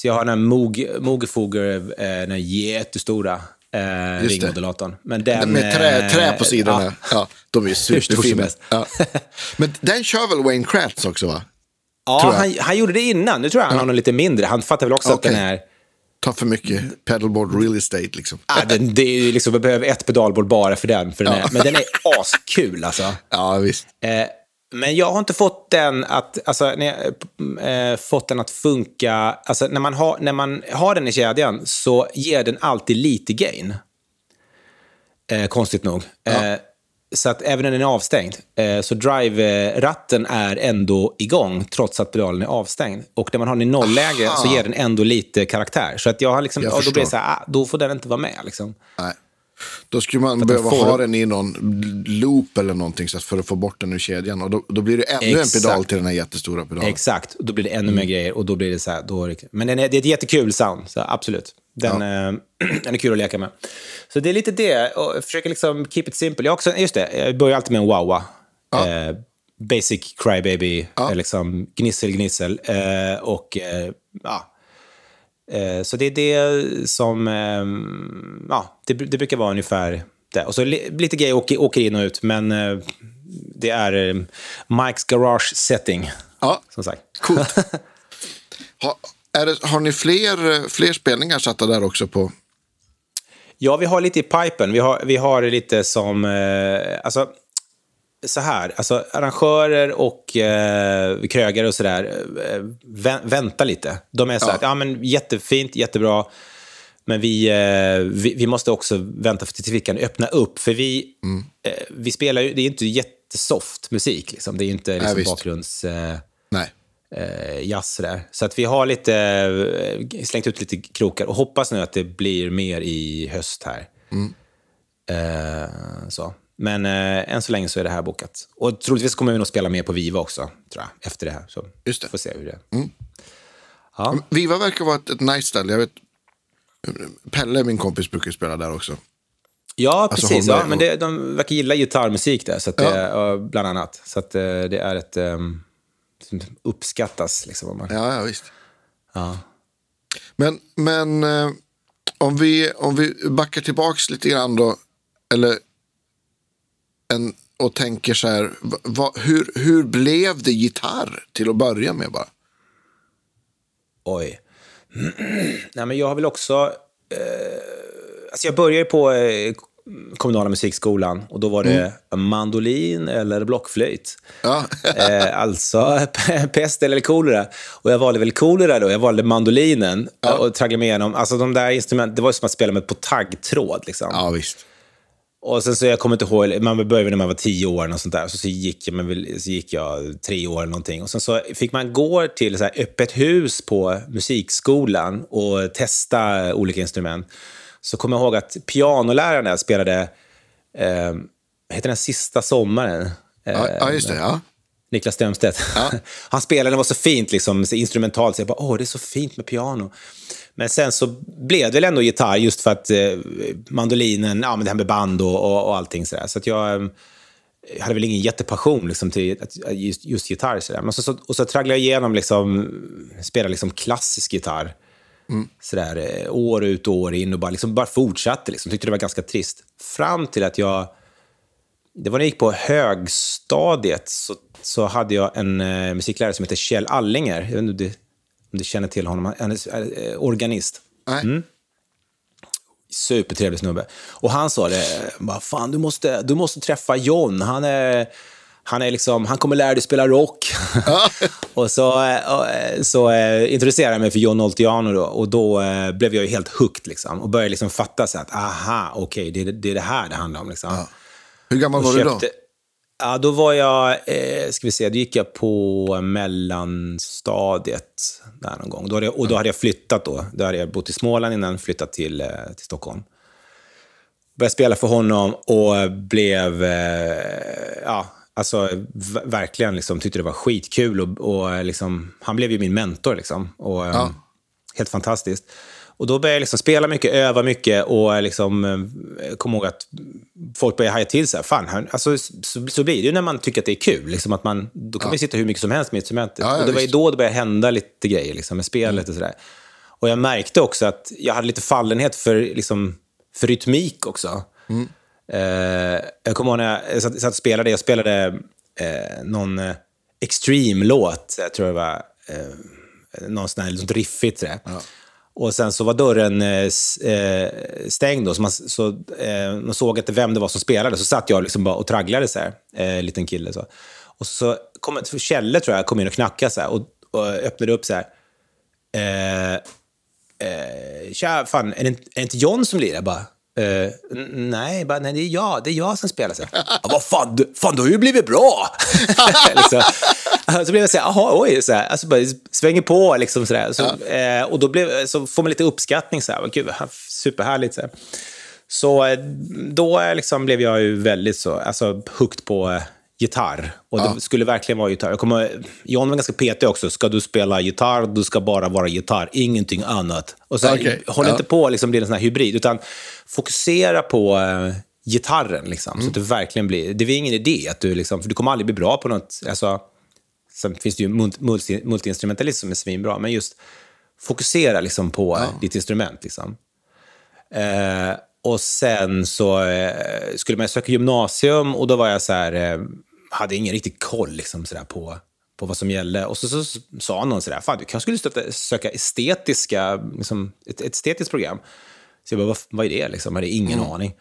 Så jag har den Moog, Moogefoger, eh, den här jättestora eh, ringmodulatorn. Men den, Med trä, eh, trä på sidorna. Ja, Ja. de är som superfina. Ja. Men den kör väl Wayne Kratz också, va? ja han, han gjorde det innan. Nu tror jag han har något lite mindre. Han fattar väl också att Okej. den är... Tar för mycket pedalboard real estate, liksom. Ah, den, det är ju liksom, jag behöver ett pedalbord bara för den. För den är, men den är askul alltså. Ja, visst. Eh, men jag har inte fått den att, alltså, jag, eh, fått den att funka. Alltså, när, man har, när man har den i kedjan så ger den alltid lite gain. Eh, konstigt nog. Eh, så att även när den är avstängd. Så drive-ratten är ändå igång trots att pedalen är avstängd. Och när man har den i nollläge Aha. så ger den ändå lite karaktär. Så att jag har liksom, Jag och då blir det så här, ah, då får den inte vara med. Liksom. Nej. Då skulle man behöva får- ha den i någon loop eller någonting så att för att få bort den ur kedjan. Och då, då blir det ännu Exakt. en pedal till den här jättestora pedalen. Exakt, då blir det ännu Mm. mer grejer. Och då blir det så här, då är det, men den är, det är ett jättekul sound, så absolut. Den, eh, den är kul att leka med. Så det är lite det, och jag försöker liksom keep it simple. Jag, också, just det, jag börjar alltid med en wawa. Eh, basic crybaby, Ja. eh, liksom gnissel, gnissel. Eh, och eh, ja. Eh, så det är det som, eh, ja, det, det brukar vara ungefär det. Och så li, lite grejer åker, åker in och ut, men eh, det är eh, Mikes garage setting, Ja, som sagt. coolt. ha, det, har ni fler, eh, fler spelningar satta där också på? Ja, vi har lite i pipen. Vi har, vi har lite som... Eh, alltså, så här, alltså arrangörer och eh, krögare och sådär, eh, vä vänta lite. De är så här, Ja. ja. men jättefint, jättebra, men vi, eh, vi, vi måste också vänta för tills vi kan öppna upp. För vi, Mm. eh, vi spelar ju, det är inte jättesoft musik, liksom. det är inte liksom, visst. bakgrunds... Eh, Nej. eh, jazz där. Så att vi har lite, eh, slängt ut lite krokar och hoppas nu att det blir mer i höst här. Eh, så. Men eh, än så länge så är det här bokat. Och troligtvis kommer vi nog spela mer på Viva också, tror jag, efter det här. Så Just det. får se hur det är. Ja. Viva verkar vara ett, ett nice ställe. Jag vet, Pelle, min kompis, brukar spela där också. Ja, Alltså precis. Ja, men det, de verkar gilla gitarrmusik där, så att Ja. bland annat. Så att, eh, det är ett... liksom uppskattas. Liksom, om man, Ja, ja visst. ja. Men, men eh, om, vi, om vi backar tillbaks lite grann då. Eller en, och tänker så här. Va, hur, hur blev det gitarr till att börja med bara? Oj. Nej, men jag har väl också... Eh, alltså jag började på eh, kommunala musikskolan och då var det mandolin eller blockflöjt. Ja, Eh, alltså pest eller kolera. Och jag valde väl kolera då. Jag valde mandolinen och tragglade mig igenom. Alltså de där instrumenten, det var ju som att spela med på taggtråd. Liksom. ja visst. Och sen så jag kommer inte ihåg, man började när man var tio år och sånt där. Så, så, gick jag, men så gick jag tre år eller någonting. Och sen så fick man gå till så öppet hus på musikskolan och testa olika instrument. Så kommer jag ihåg att pianoläraren där spelade, eh, heter den sista sommaren? Eh, Ja, ja just det. Ja. Niklas Strömstedt. Han spelade, det var så fint liksom, så instrumentalt. Så jag bara, åh, det är så fint med piano. Men sen så blev det väl ändå gitarr just för att eh, mandolinen, ja men det här med band och, och, och allting sådär. Så att jag eh, hade väl ingen jättepassion liksom, till att, att just, just gitarr. Sådär. Men så, så, och så tragglade jag igenom, liksom, spela liksom klassisk gitarr. Sådär, eh, år ut och år in och bara, liksom, bara fortsatte. Liksom. Tyckte det var ganska trist. Fram till att jag det var när jag gick på högstadiet så, så hade jag en eh, musiklärare som heter Kjell Allinger. Jag vet inte om du, känner till honom. Han är eh, organist. Nej. Supertrevlig snubbe. Och han sa det, bara, fan du måste, du måste träffa John. Han är... Han, är liksom, han kommer lära dig spela rock. och så, eh, och, eh, så introducerade jag mig för John Oltiano då, och då blev jag ju helt hooked liksom, och började liksom fatta så att aha, okej, det, är- det är det här det handlar om. Liksom. Hur gammal Och var du då? Ja, då var jag, eh, ska vi se, då gick jag på mellanstadiet där någon gång. Då hade jag, och då hade jag flyttat då. Då hade jag bott i Småland innan, flyttat till, eh, till Stockholm. Började spela för honom och blev, eh, ja, alltså verkligen liksom tyckte det var skitkul. Och, och liksom, han blev ju min mentor liksom. Och, eh, Ja. Helt fantastiskt. Och då började jag liksom spela mycket, öva mycket och liksom, eh, kom ihåg att folk började haja till sig. Fan, han, alltså, så, så blir det ju när man tycker att det är kul. Liksom att man, då kan man ju sitta hur mycket som helst med instrumentet. Ja, ja, och det var ju då det började hända lite grejer liksom, med spelet och sådär. Och jag märkte också att jag hade lite fallenhet för, liksom, för rytmik också. Eh, jag kommer ihåg när jag satt, satt och spelade, jag spelade eh, någon eh, Extreme-låt, jag tror det var. Eh, någon sån här lite riffigt. sådär. Och sen så var dörren eh, eh stängd då, så man, så, eh, man såg inte vem det var som spelade. Så satt jag liksom bara och tragglade så här, eh, liten kille. Så. Och så kom ett- Kjelle tror jag kom in och knackade så här, och, och öppnade upp så här. Eh, eh, tja, fan, är det, är det inte John som lirar? Bara, n- nej, bara, nej, det är jag. Det är jag som spelar. Så. "Ja, vad fan, du, fan, du har ju blivit bra! liksom. Så blev jag så här, jaha, oj, så här, alltså bara svänger på liksom så där. Så, eh, och då blev, så får man lite uppskattning, så här, gud, superhärligt. Så, här. så eh, då eh, liksom blev jag ju väldigt så, alltså hooked på gitarr. Och det skulle verkligen vara gitarr. Jag kommer, John var ganska petig också. Ska du spela gitarr, du ska bara vara gitarr, ingenting annat. Och så, Okej, Håll ja. inte på att liksom, bli en sån här hybrid, utan fokusera på eh, gitarren. Liksom, Så att det verkligen blir... Det är ingen idé, att du, liksom, för du kommer aldrig bli bra på något. Alltså, sen finns det ju mult- multi, multiinstrumentalism som är svinbra, men just fokusera liksom, på eh, ditt instrument. Liksom. Eh, och sen så eh, skulle man söka gymnasium och då var jag så här, eh, hade ingen riktig koll liksom, så där, på, på vad som gällde. Och så, så, sa någon så där, fan du kanske skulle stöta, söka estetiska, liksom, ett, ett estetiskt program. Så jag bara, vad, vad är det liksom? Jag hade ingen aning.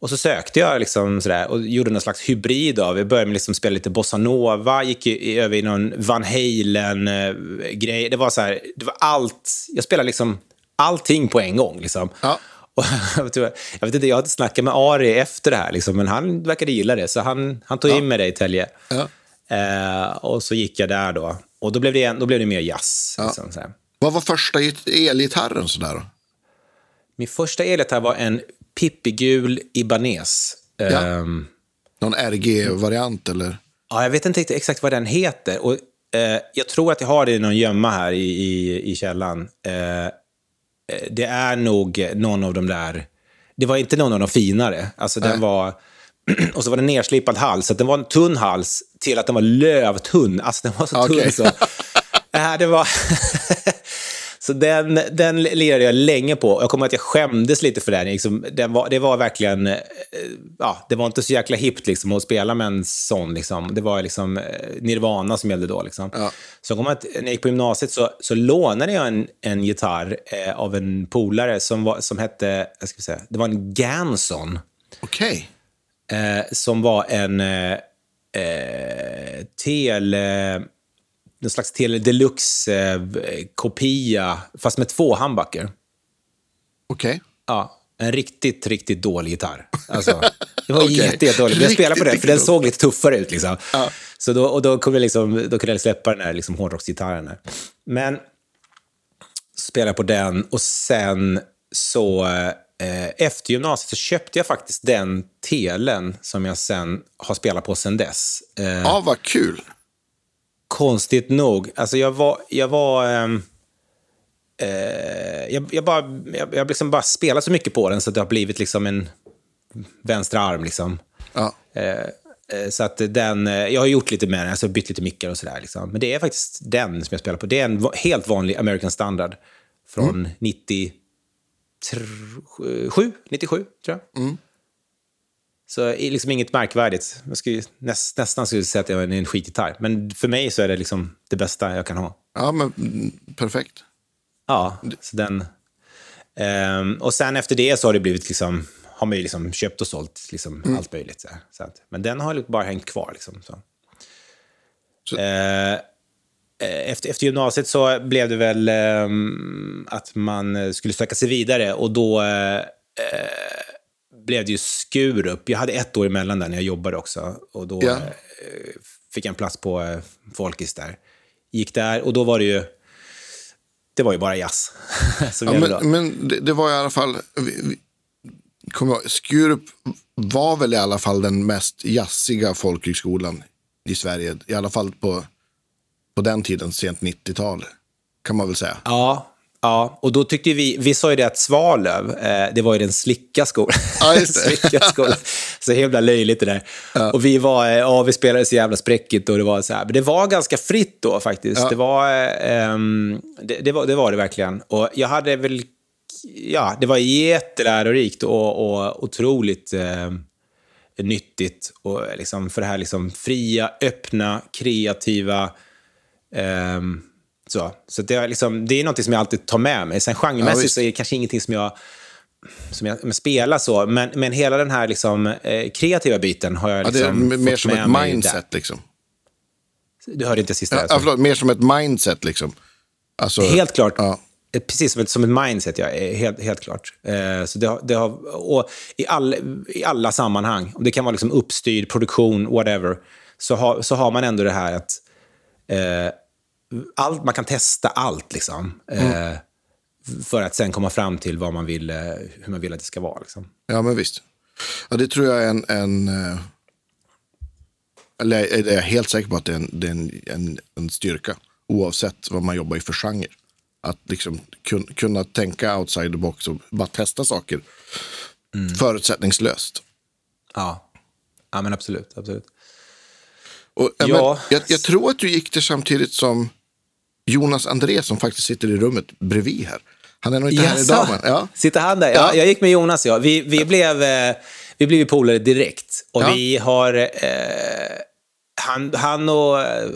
Och så sökte jag liksom sådär, och gjorde någon slags hybrid av. Jag började med liksom spela lite bossa-nova, gick i, över i någon Van Halen-grej. det var så det var allt. Jag spelade liksom allting på en gång. Liksom. Ja. Och, jag, vet inte, jag snackat med Ari efter det här, liksom, men han verkade gilla det. Så han, han tog in mig i Tälje. Ja. Eh, och så gick jag där då. Och då blev det, då blev det mer jazz. Ja. Liksom, så här. Vad var första elgitarren sådär då? Min första elgitarr var en pippigul Ibanez. Ja. Ehm, Någon RG-variant eller? Ja, jag vet inte exakt vad den heter. Och, eh, jag tror att jag har det i någon gömma här i, i, i källaren. Eh, det är nog någon av de där... Det var inte någon av de finare. Alltså, den var... och så var det nerslipad hals. Så den var en tunn hals till att den var lövtunn. Alltså den var så Okej. tunn så. Äh, det var... så den, den lirade jag länge på. Jag kommer att jag skämdes lite för den. Liksom, den var, det var verkligen... eh, Ja, det var inte så jäkla hippt liksom, att spela med en sån. Liksom. Det var liksom eh, Nirvana som gällde då. Liksom. Ja. Så kommer att när jag gick på gymnasiet så, så lånade jag en, en gitarr eh, av en polare som, var, som hette... Jag ska säga, det var en Ganson Okej. eh, som var en eh, eh, En slags tele deluxe-kopia, fast med två handbacker. Okej. Ja, en riktigt, riktigt dålig gitarr. Alltså, det var Okej. jätte, jättedålig. Men jag spelade på den, för den såg lite tuffare ut. Liksom. Så då, och då, kunde jag liksom, då kunde jag släppa den här liksom, hårdrocksgitarren. Men spelade på den och sen så eh, efter gymnasiet så köpte jag faktiskt den telen som jag sen har spelat på sen dess. Eh, Ja, vad kul. Konstigt nog. Alltså jag var... Jag var eh, jag, jag, bara, jag, jag liksom bara spelat så mycket på den så att det har blivit liksom en vänstra arm. Liksom. Ja. Eh, så att den, jag har gjort lite med den, alltså bytt lite mickar och sådär. Liksom. Men det är faktiskt den som jag spelar på. Det är en helt vanlig American Standard från 97, 97 tror jag. Så liksom inget märkvärdigt. Jag skulle, näst, nästan skulle jag säga att det är en skitgitarr. Men för mig så är det liksom det bästa jag kan ha. Ja, men mm, perfekt. Ja, så den... Ehm, och sen efter det så har det blivit liksom... Har man ju liksom köpt och sålt liksom allt möjligt. Så. Så att, men den har bara hängt kvar. Liksom, så. Så- eh, efter, efter gymnasiet så blev det väl ehm, att man skulle söka sig vidare och då eh, blev det ju Skurup. Jag hade ett år emellan där när jag jobbade också och då eh, fick jag en plats på eh, Folkis där. Gick där och då var det ju det var ju bara jazz Ja, men men det, det var i alla fall... Vi, vi, kom jag, Skurup var väl i alla fall den mest jazziga folkhögskolan i Sverige. I alla fall på, på den tiden, sent 90-tal. Kan man väl säga. Ja, ja, och då tyckte vi, vi sa ju det att Svalöv, eh, det var ju den slicka skolan. Ja, slicka skolan. Så himla löjligt det där. Och vi var, eh, ja, vi spelade så jävla spräckigt och det var så här. Men det var ganska fritt då faktiskt. Ja. Det, var, eh, ehm, det, det, var, det var det verkligen. Och jag hade väl, ja, det var jättelärorikt och, och otroligt eh, nyttigt. Och liksom för det här liksom fria, öppna, kreativa, Ehm, så så det, är liksom, det är något som jag alltid tar med mig. Sen Ja, genremässigt visst. så är det kanske ingenting som jag, som jag spelar så, men, men hela den här liksom, eh, kreativa biten har jag Ja, det är liksom mer som ett mindset liksom. Du hörde inte sista Ja, ja, förlåt, mer som ett mindset liksom. Alltså, Helt klart. Ja. Eh, Precis som ett, som ett mindset, ja. eh, Helt, helt klart. Eh, så det det har, och i, all, I alla sammanhang, om det kan vara liksom uppstyrd produktion, whatever, så har, så har man ändå det här att eh, allt, man kan testa allt. Liksom, eh, För att sen komma fram till vad man vill, eh, hur man vill att det ska vara. Liksom. Ja, men visst. Ja, det tror jag är en... en eh, eller jag är helt säker på att det är, en, det är en, en, en styrka. Oavsett vad man jobbar i för genre. Att liksom kun, kunna tänka outside the box och bara testa saker. Förutsättningslöst. Ja. ja, men absolut. absolut. Och. Ja. men, jag, jag tror att du gick det samtidigt som Jonas André som faktiskt sitter i rummet bredvid här. Han är nog inte här Jaså? idag. Men, ja. Sitter han där? Ja, Ja. jag gick med Jonas. Ja. Vi, vi, blev, eh, vi blev polare direkt. Och Ja. vi har... Eh, han, han och eh,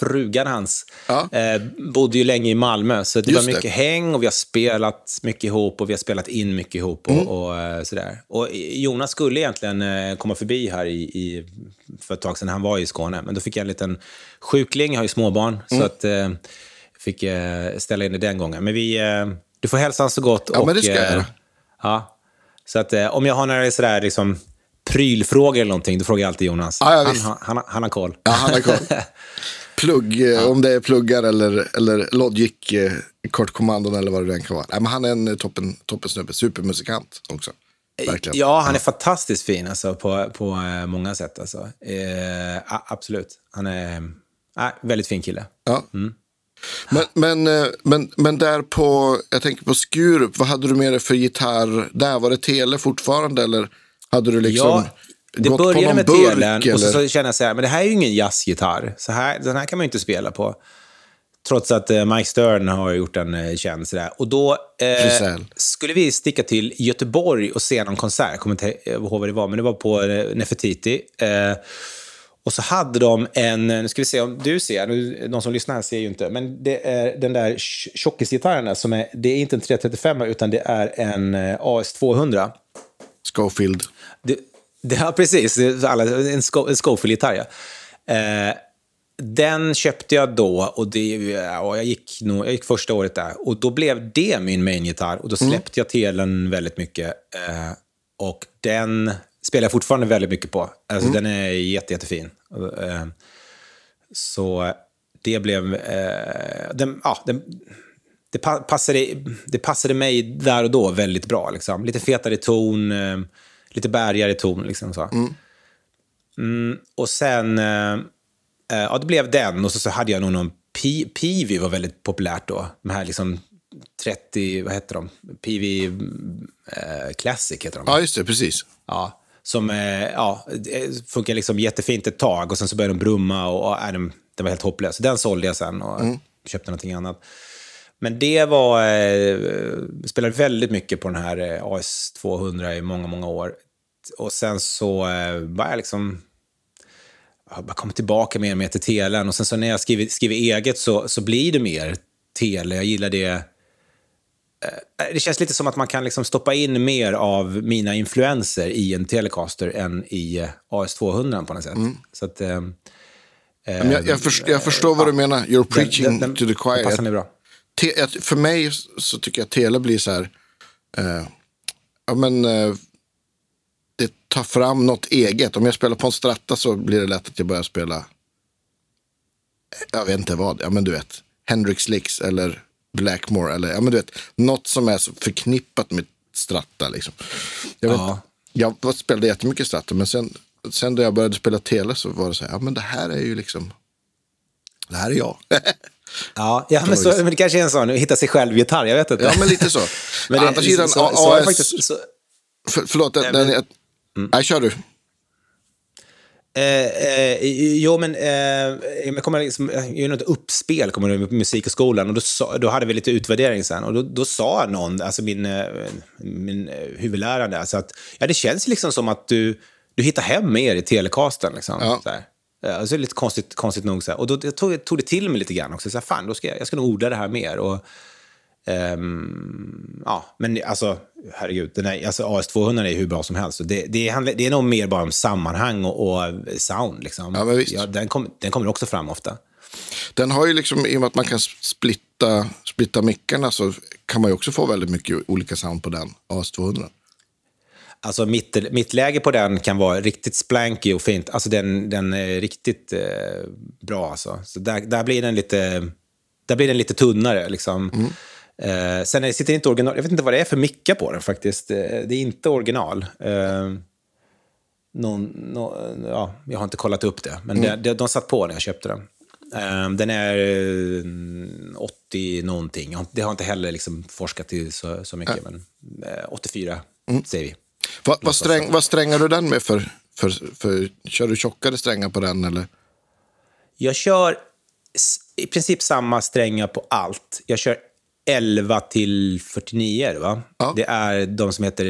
frugan hans Ja. eh, bodde ju länge i Malmö. Så det Just var det. mycket häng och vi har spelat mycket ihop och vi har spelat in mycket ihop. Och, Mm. och, eh, sådär. och Jonas skulle egentligen eh, komma förbi här i, i, för ett tag sedan. Han var i Skåne. Men då fick jag en liten sjukling. Jag har ju småbarn. Mm. Så att... Eh, fick eh, ställa in det den gången. Men vi, eh, du får hälsa honom så gott. Ja, och, men det ska jag göra. Ja. Så att om jag har några sådär liksom prylfrågor eller någonting, då frågar jag alltid Jonas. Ja, ja, han, han, han, han har koll. Ja, han har koll. Plugg, eh, om det är pluggar eller, eller Logic, eh, kortkommandon eller vad det än kan vara. Nej, men han är en eh, toppen, toppen snubbe, supermusikant också. Verkligen. Ja, han är fantastiskt fin alltså, på, på många sätt. Alltså. Eh, absolut. Han är eh, väldigt fin kille. Ja. Mm. Men, men, men, men där på, jag tänker på Skurup, vad hade du med dig för gitarr där? Var det tele fortfarande eller hade du liksom? Ja, det gått på började någon med burk telen och så, eller- så kände jag så här, men det här är ju ingen jazzgitarr. Så här, den här kan man ju inte spela på. Trots att eh, Mike Stern har gjort en eh, känd sådär. Och då eh, skulle vi sticka till Göteborg och se någon konsert. Jag kommer inte ihåg vad det var, men det var på eh, Nefertiti. Eh, och så hade de en, nu ska vi se om du ser, nu, de som lyssnar här ser ju inte, men det är den där tj- tjockisgitarren som är, det är inte en 335 utan det är en eh, AS200. Schofield. Ja, precis. Alla, en Sco- en Scofield-gitarr, ja. Eh, den köpte jag då och det, ja, jag, gick nog, jag gick första året där. Och då blev det min main-gitarr och då släppte jag telen väldigt mycket. Eh, och den spelar jag fortfarande väldigt mycket på. Alltså, Den är jätte, jättefin. Eh, så det blev... Eh, den, ja, den, det, pa- passade, det passade mig där och då väldigt bra. Liksom. Lite fetare ton, eh, lite bärigare ton. Liksom, så. Mm, och sen, eh, eh, ja det blev den och så, så hade jag nog någon, P- Pivi var väldigt populärt då. De här liksom 30, vad heter de? Pivi eh, Classic heter de. Ja, just det. Precis. Ja, som eh, ja, funkar liksom jättefint ett tag och sen så började de brumma och, och äh, den, var helt hopplös. Den sålde jag sen och köpte någonting annat. Men det var, eh, spelade väldigt mycket på den här eh, AS200 i många, många år. Och sen så eh, var jag liksom jag bara kom tillbaka mer och mer till telen. Och sen så när jag skriver, skriver eget så, så blir det mer tele. Jag gillar det. Eh, Det känns lite som att man kan liksom stoppa in mer av mina influenser i en Telecaster än i eh, AS200 på något sätt. Så att, eh, jag, jag, först, jag förstår vad du menar. You're preaching den- den- to the choir. passar mig bra. Te, för mig så tycker jag att tele blir så här. Eh, ja, men, eh, det tar fram något eget. Om jag spelar på en stratta så blir det lätt att jag börjar spela. Jag vet inte vad. Ja, men du vet. Hendrix Licks eller Blackmore. Eller, ja, men du vet, något som är så förknippat med stratta. Liksom. Jag, vet, Ja. jag spelade jättemycket stratta. Men sen, sen då jag började spela tele så var det så här. Ja, men det här är ju liksom. Det här är jag. Ja, ja men, så, men det kanske är en sån, hitta sig själv-gitarr, jag vet inte. Ja, men lite så. Men Å andra sidan, så, så, det AS... faktiskt, så, För, förlåt, den, den, är- Nej, kör du. Eh, eh, jo, men eh, jag kommer liksom, jag gjorde något uppspel kommer ihåg, på musikskolan och då, sa, då hade vi lite utvärdering sen och då, då sa någon, alltså min, eh, min eh, huvudlärare, alltså att ja, det känns liksom som att du, du hittar hem mer i Telecasten. Liksom, Ja. så här. Alltså lite konstigt, konstigt nog. Så här. Och då jag tog, tog det till mig lite grann också. Så här, fan, då ska jag, jag ska nog odla det här mer. Och, ehm, ja, men alltså, herregud, den här, alltså AS200 är hur bra som helst. Det, det, handlar, det är nog mer bara om sammanhang och, och sound. Liksom. Ja, visst. den, kom, den kommer också fram ofta. Den har ju liksom, i och med att man kan splitta, splitta mickarna så kan man ju också få väldigt mycket olika sound på den AS200. Alltså mitt, mittläge på den kan vara riktigt splanky och fint. Alltså den, den är riktigt eh, bra. Alltså. Så där, där, blir den lite, där blir den lite tunnare. Liksom. Eh, sen sitter inte original. Jag vet inte vad det är för mickar på den faktiskt. Eh, det är inte original. Eh, någon, nå- ja, jag har inte kollat upp det, men det, det, de satt på när jag köpte den. Eh, den är eh, 80 någonting. Jag har- Det har inte heller liksom forskat i så, så mycket, men eh, 84 säger vi. Va, vad, sträng, vad strängar du den med för, för, för, kör du tjockare strängar på den eller? Jag kör i princip samma strängar på allt. Jag kör 11 till 49 är det va? Ja. Det är de som heter,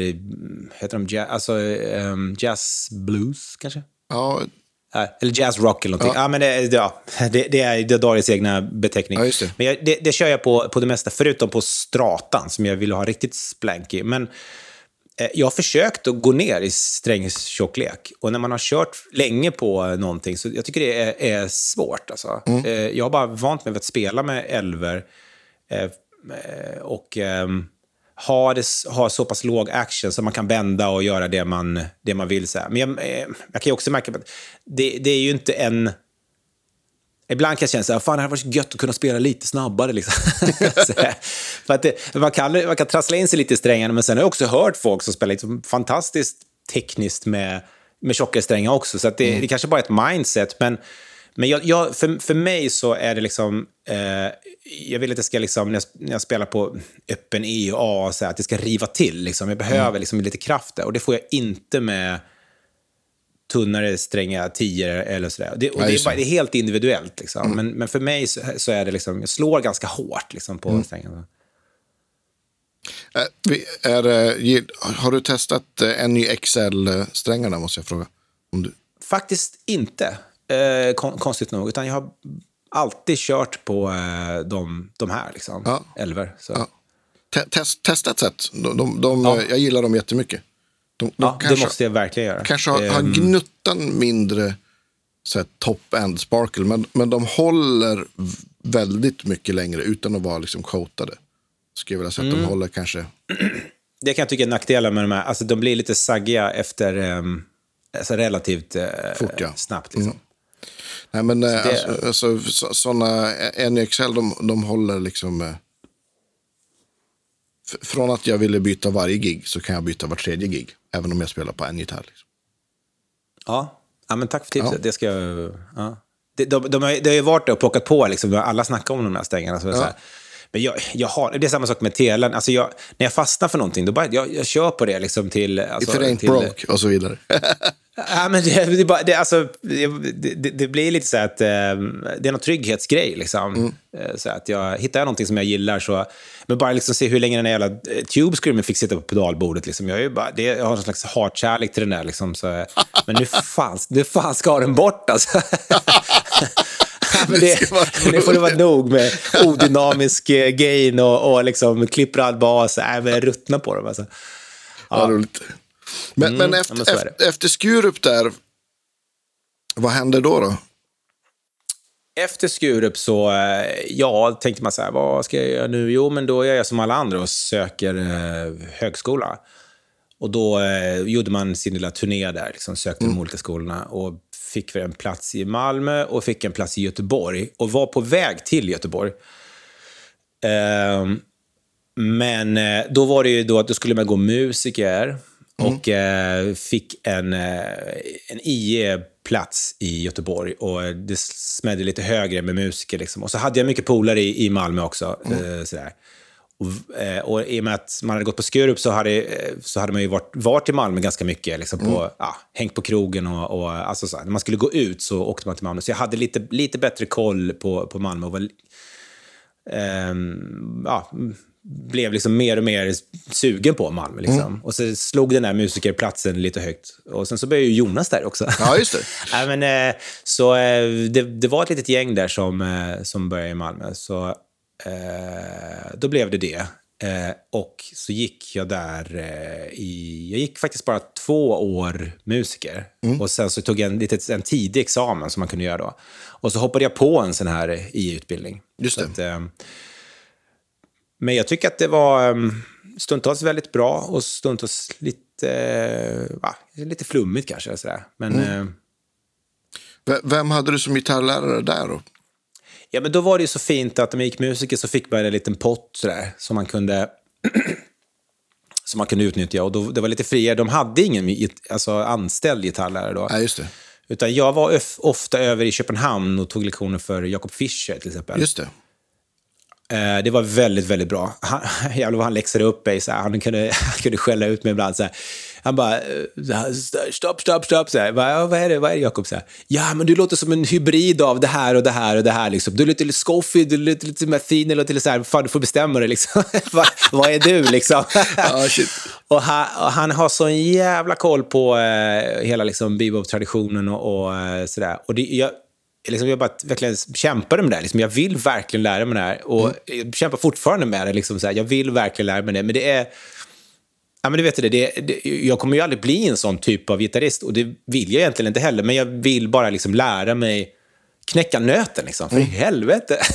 heter de jazz, alltså, ehm, jazz blues kanske? Ja, Ja, Eller jazz rock eller någonting. Ja. men det, ja, det, det är Darius egna beteckning. Ja, det. Men jag, det, det kör jag på, på det mesta, förutom på stratan som jag vill ha riktigt splanky. Men eh, jag har försökt att gå ner i strängtjocklek. Och när man har kört länge på någonting så jag tycker det är, är svårt. Alltså. Mm. Eh, jag har bara vant mig vid att spela med elver eh, och eh, ha, det, ha så pass låg action så man kan vända och göra det man, det man vill. Så här. Men jag, eh, jag kan ju också märka att det, det är ju inte en... Ibland kan jag känna så här, fan det hade varit gött att kunna spela lite snabbare. Liksom. För att det, man, kan, man kan trassla in sig lite i strängarna, men sen har jag också hört folk som spelar liksom fantastiskt tekniskt med, med tjockare strängar också. Så att det, det kanske bara är ett mindset. Men, men jag, jag, för, för mig så är det liksom... Eh, jag vill att det ska, liksom, när, jag, när jag spelar på öppen E och A, så här, att det ska riva till. Liksom. Jag behöver liksom lite kraft där. Och det får jag inte med tunnare stränga 10 eller sådär. Det, och Ja, det, är bara, det. är helt individuellt. Liksom. Men, men för mig så, så är det liksom, jag slår ganska hårt liksom, på strängarna. Eh, vi- Är, ge- har du testat eh, NYXL-strängarna måste jag fråga? Om du, Faktiskt inte, eh, kon, konstigt nog. Utan jag har alltid kört på eh, de, de här, liksom. Ja. Elver. Så. Ja. te, test, testa ett sätt. De, de, de, Ja. Jag gillar dem jättemycket. De, de Ja, det kanske, måste jag verkligen göra. kanske har, har Ehm, gnuttan mindre top-end sparkle. Men, men de håller väldigt mycket längre utan att vara liksom coatade. Skulle jag vilja säga att Mm. de håller kanske... Det kan jag tycka är nackdelar med de här. Alltså, de blir lite saggiga efter um, alltså, relativt eh, Fort, ja. snabbt. Liksom. Nej, men eh, det- alltså, alltså, så, sådana NXL, de, de håller liksom... Eh, från att jag ville byta varje gig så kan jag byta var tredje gig. Även om jag spelar på en gitarr. Liksom. Ja. ja, men tack för tipset. Ja. Det ska jag... Ja. De, de, de, har, det har ju varit där och plockat på, liksom. alla snackar om de här stängerna. Så är så här. Men jag, jag har, det är samma sak med telen. Alltså jag, när jag fastnar för någonting, då bara, jag, jag kör på det liksom till... Alltså, If it ain't till, broke och så vidare. Ja, men det, det, bara- det, alltså, det, det, blir lite så att eh, det är någon trygghetsgrej. Liksom. Eh, Så att jag hittar jag någonting som jag gillar så... Men bara liksom se hur länge den där jävla eh, Tube Screamer fick sitta på pedalbordet. Liksom. Jag, är ju bara, det, jag har en slags hatkärlek till den där. Liksom, så, men nu fan, nu fan ska den bort alltså. Ja, men det, nu får det vara nog med odynamisk eh, gain och, och liksom klipprad bas. Nej, men jag ruttnar på dem. Alltså. Ja. roligt. Men, men, efter, Mm. men är det. efter, efter Skurup där, vad hände då? då? Efter Skurup så, eh, ja, tänkte man så här, vad ska jag göra nu? Jo, men då gör jag som alla andra och söker eh, högskola. Och då eh, gjorde man sin lilla turné där, liksom, sökte de olika skolorna och fick en plats i Malmö och fick en plats i Göteborg och var på väg till Göteborg. Ehm, men eh, då var det ju då att då skulle man gå musiker och eh, fick en, eh, en IE-plats i Göteborg och det smällde lite högre med musiker. Liksom. Och så hade jag mycket polare i, i Malmö också. Eh, sådär. Och, och i och med att man hade gått på Skurup så hade, så hade man ju varit, varit i Malmö ganska mycket. Liksom på, ja, hängt på krogen och, och alltså så här. när man skulle gå ut så åkte man till Malmö. Så jag hade lite, lite bättre koll på, på Malmö och var, ehm, ja, blev liksom mer och mer sugen på Malmö. Liksom. Och så slog den där musikerplatsen lite högt. Och sen så började ju Jonas där också. Ja, just det. Nej, men, eh, så eh, det, det var ett litet gäng där som, eh, som började i Malmö. Så då blev det det. Och så gick jag där i... Jag gick faktiskt bara två år musiker. Och sen så tog jag en, en tidig examen som man kunde göra då. Och så hoppade jag på en sån här i-utbildning. Just Så det. Att, eh, men jag tycker att det var um, stundtals väldigt bra och stundtals lite, eh, va, lite flummigt kanske. Sådär. Men, eh, V- Vem hade du som gitarrlärare där då? Ja, men då var det ju så fint att när man gick musiker så fick man en liten pott sådär, som man kunde som man kunde utnyttja. Och då, det var lite friare. De hade ingen alltså, anställd gitarrlärare då. Ja, just det. Utan jag var ofta över i Köpenhamn och tog lektioner för Jakob Fischer till exempel. Just det. Eh, det var väldigt, väldigt bra. Han, jävlar vad han läxade upp mig. Så här. Han, kunde, han kunde skälla ut mig ibland. Så här. Han bara, eh, stopp, stopp, stopp. Så här. Bara, ja, vad är det, vad är det Jakob? Ja, men du låter som en hybrid av det här och det här och det här. Liksom. Du låter lite Scofield, du låter lite Mathene, du låter lite så här. Fan, du får bestämma dig liksom. vad, vad är du liksom? Shit. Och han, och han har sån jävla koll på eh, hela liksom, bebop-traditionen och, och eh, sådär. Och det, jag, liksom, jag bara verkligen kämpade med det här. Liksom, jag vill verkligen lära mig det här. Och jag kämpar fortfarande med det. Liksom, så här, jag vill verkligen lära mig det. Men det är... Ja, men du vet det, det, det, jag kommer ju aldrig bli en sån typ av gitarrist. Och det vill jag egentligen inte heller. Men jag vill bara liksom, lära mig knäcka nöten. Liksom, för i helvete.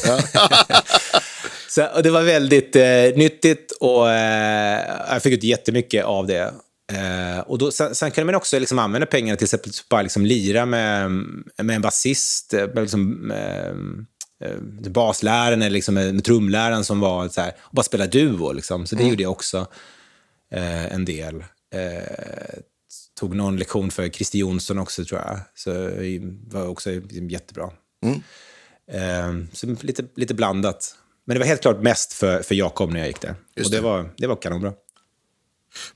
Så, och det var väldigt eh, nyttigt och eh, jag fick ut jättemycket av det. Eh, och då, sen, sen kunde man också liksom använda pengarna till exempel till bara liksom lira med, med en basist, eh, med liksom, eh, eh, basläraren eller liksom med, med trumläraren som var så här, och bara spela duo. Liksom. Så det gjorde jag också eh, en del. Eh, tog någon lektion för Christer Jonsson också tror jag. Så var också jättebra. Eh, så lite, lite blandat. Men det var helt klart mest för, för Jakob när jag gick där. Just och det, det. var, det var kanonbra.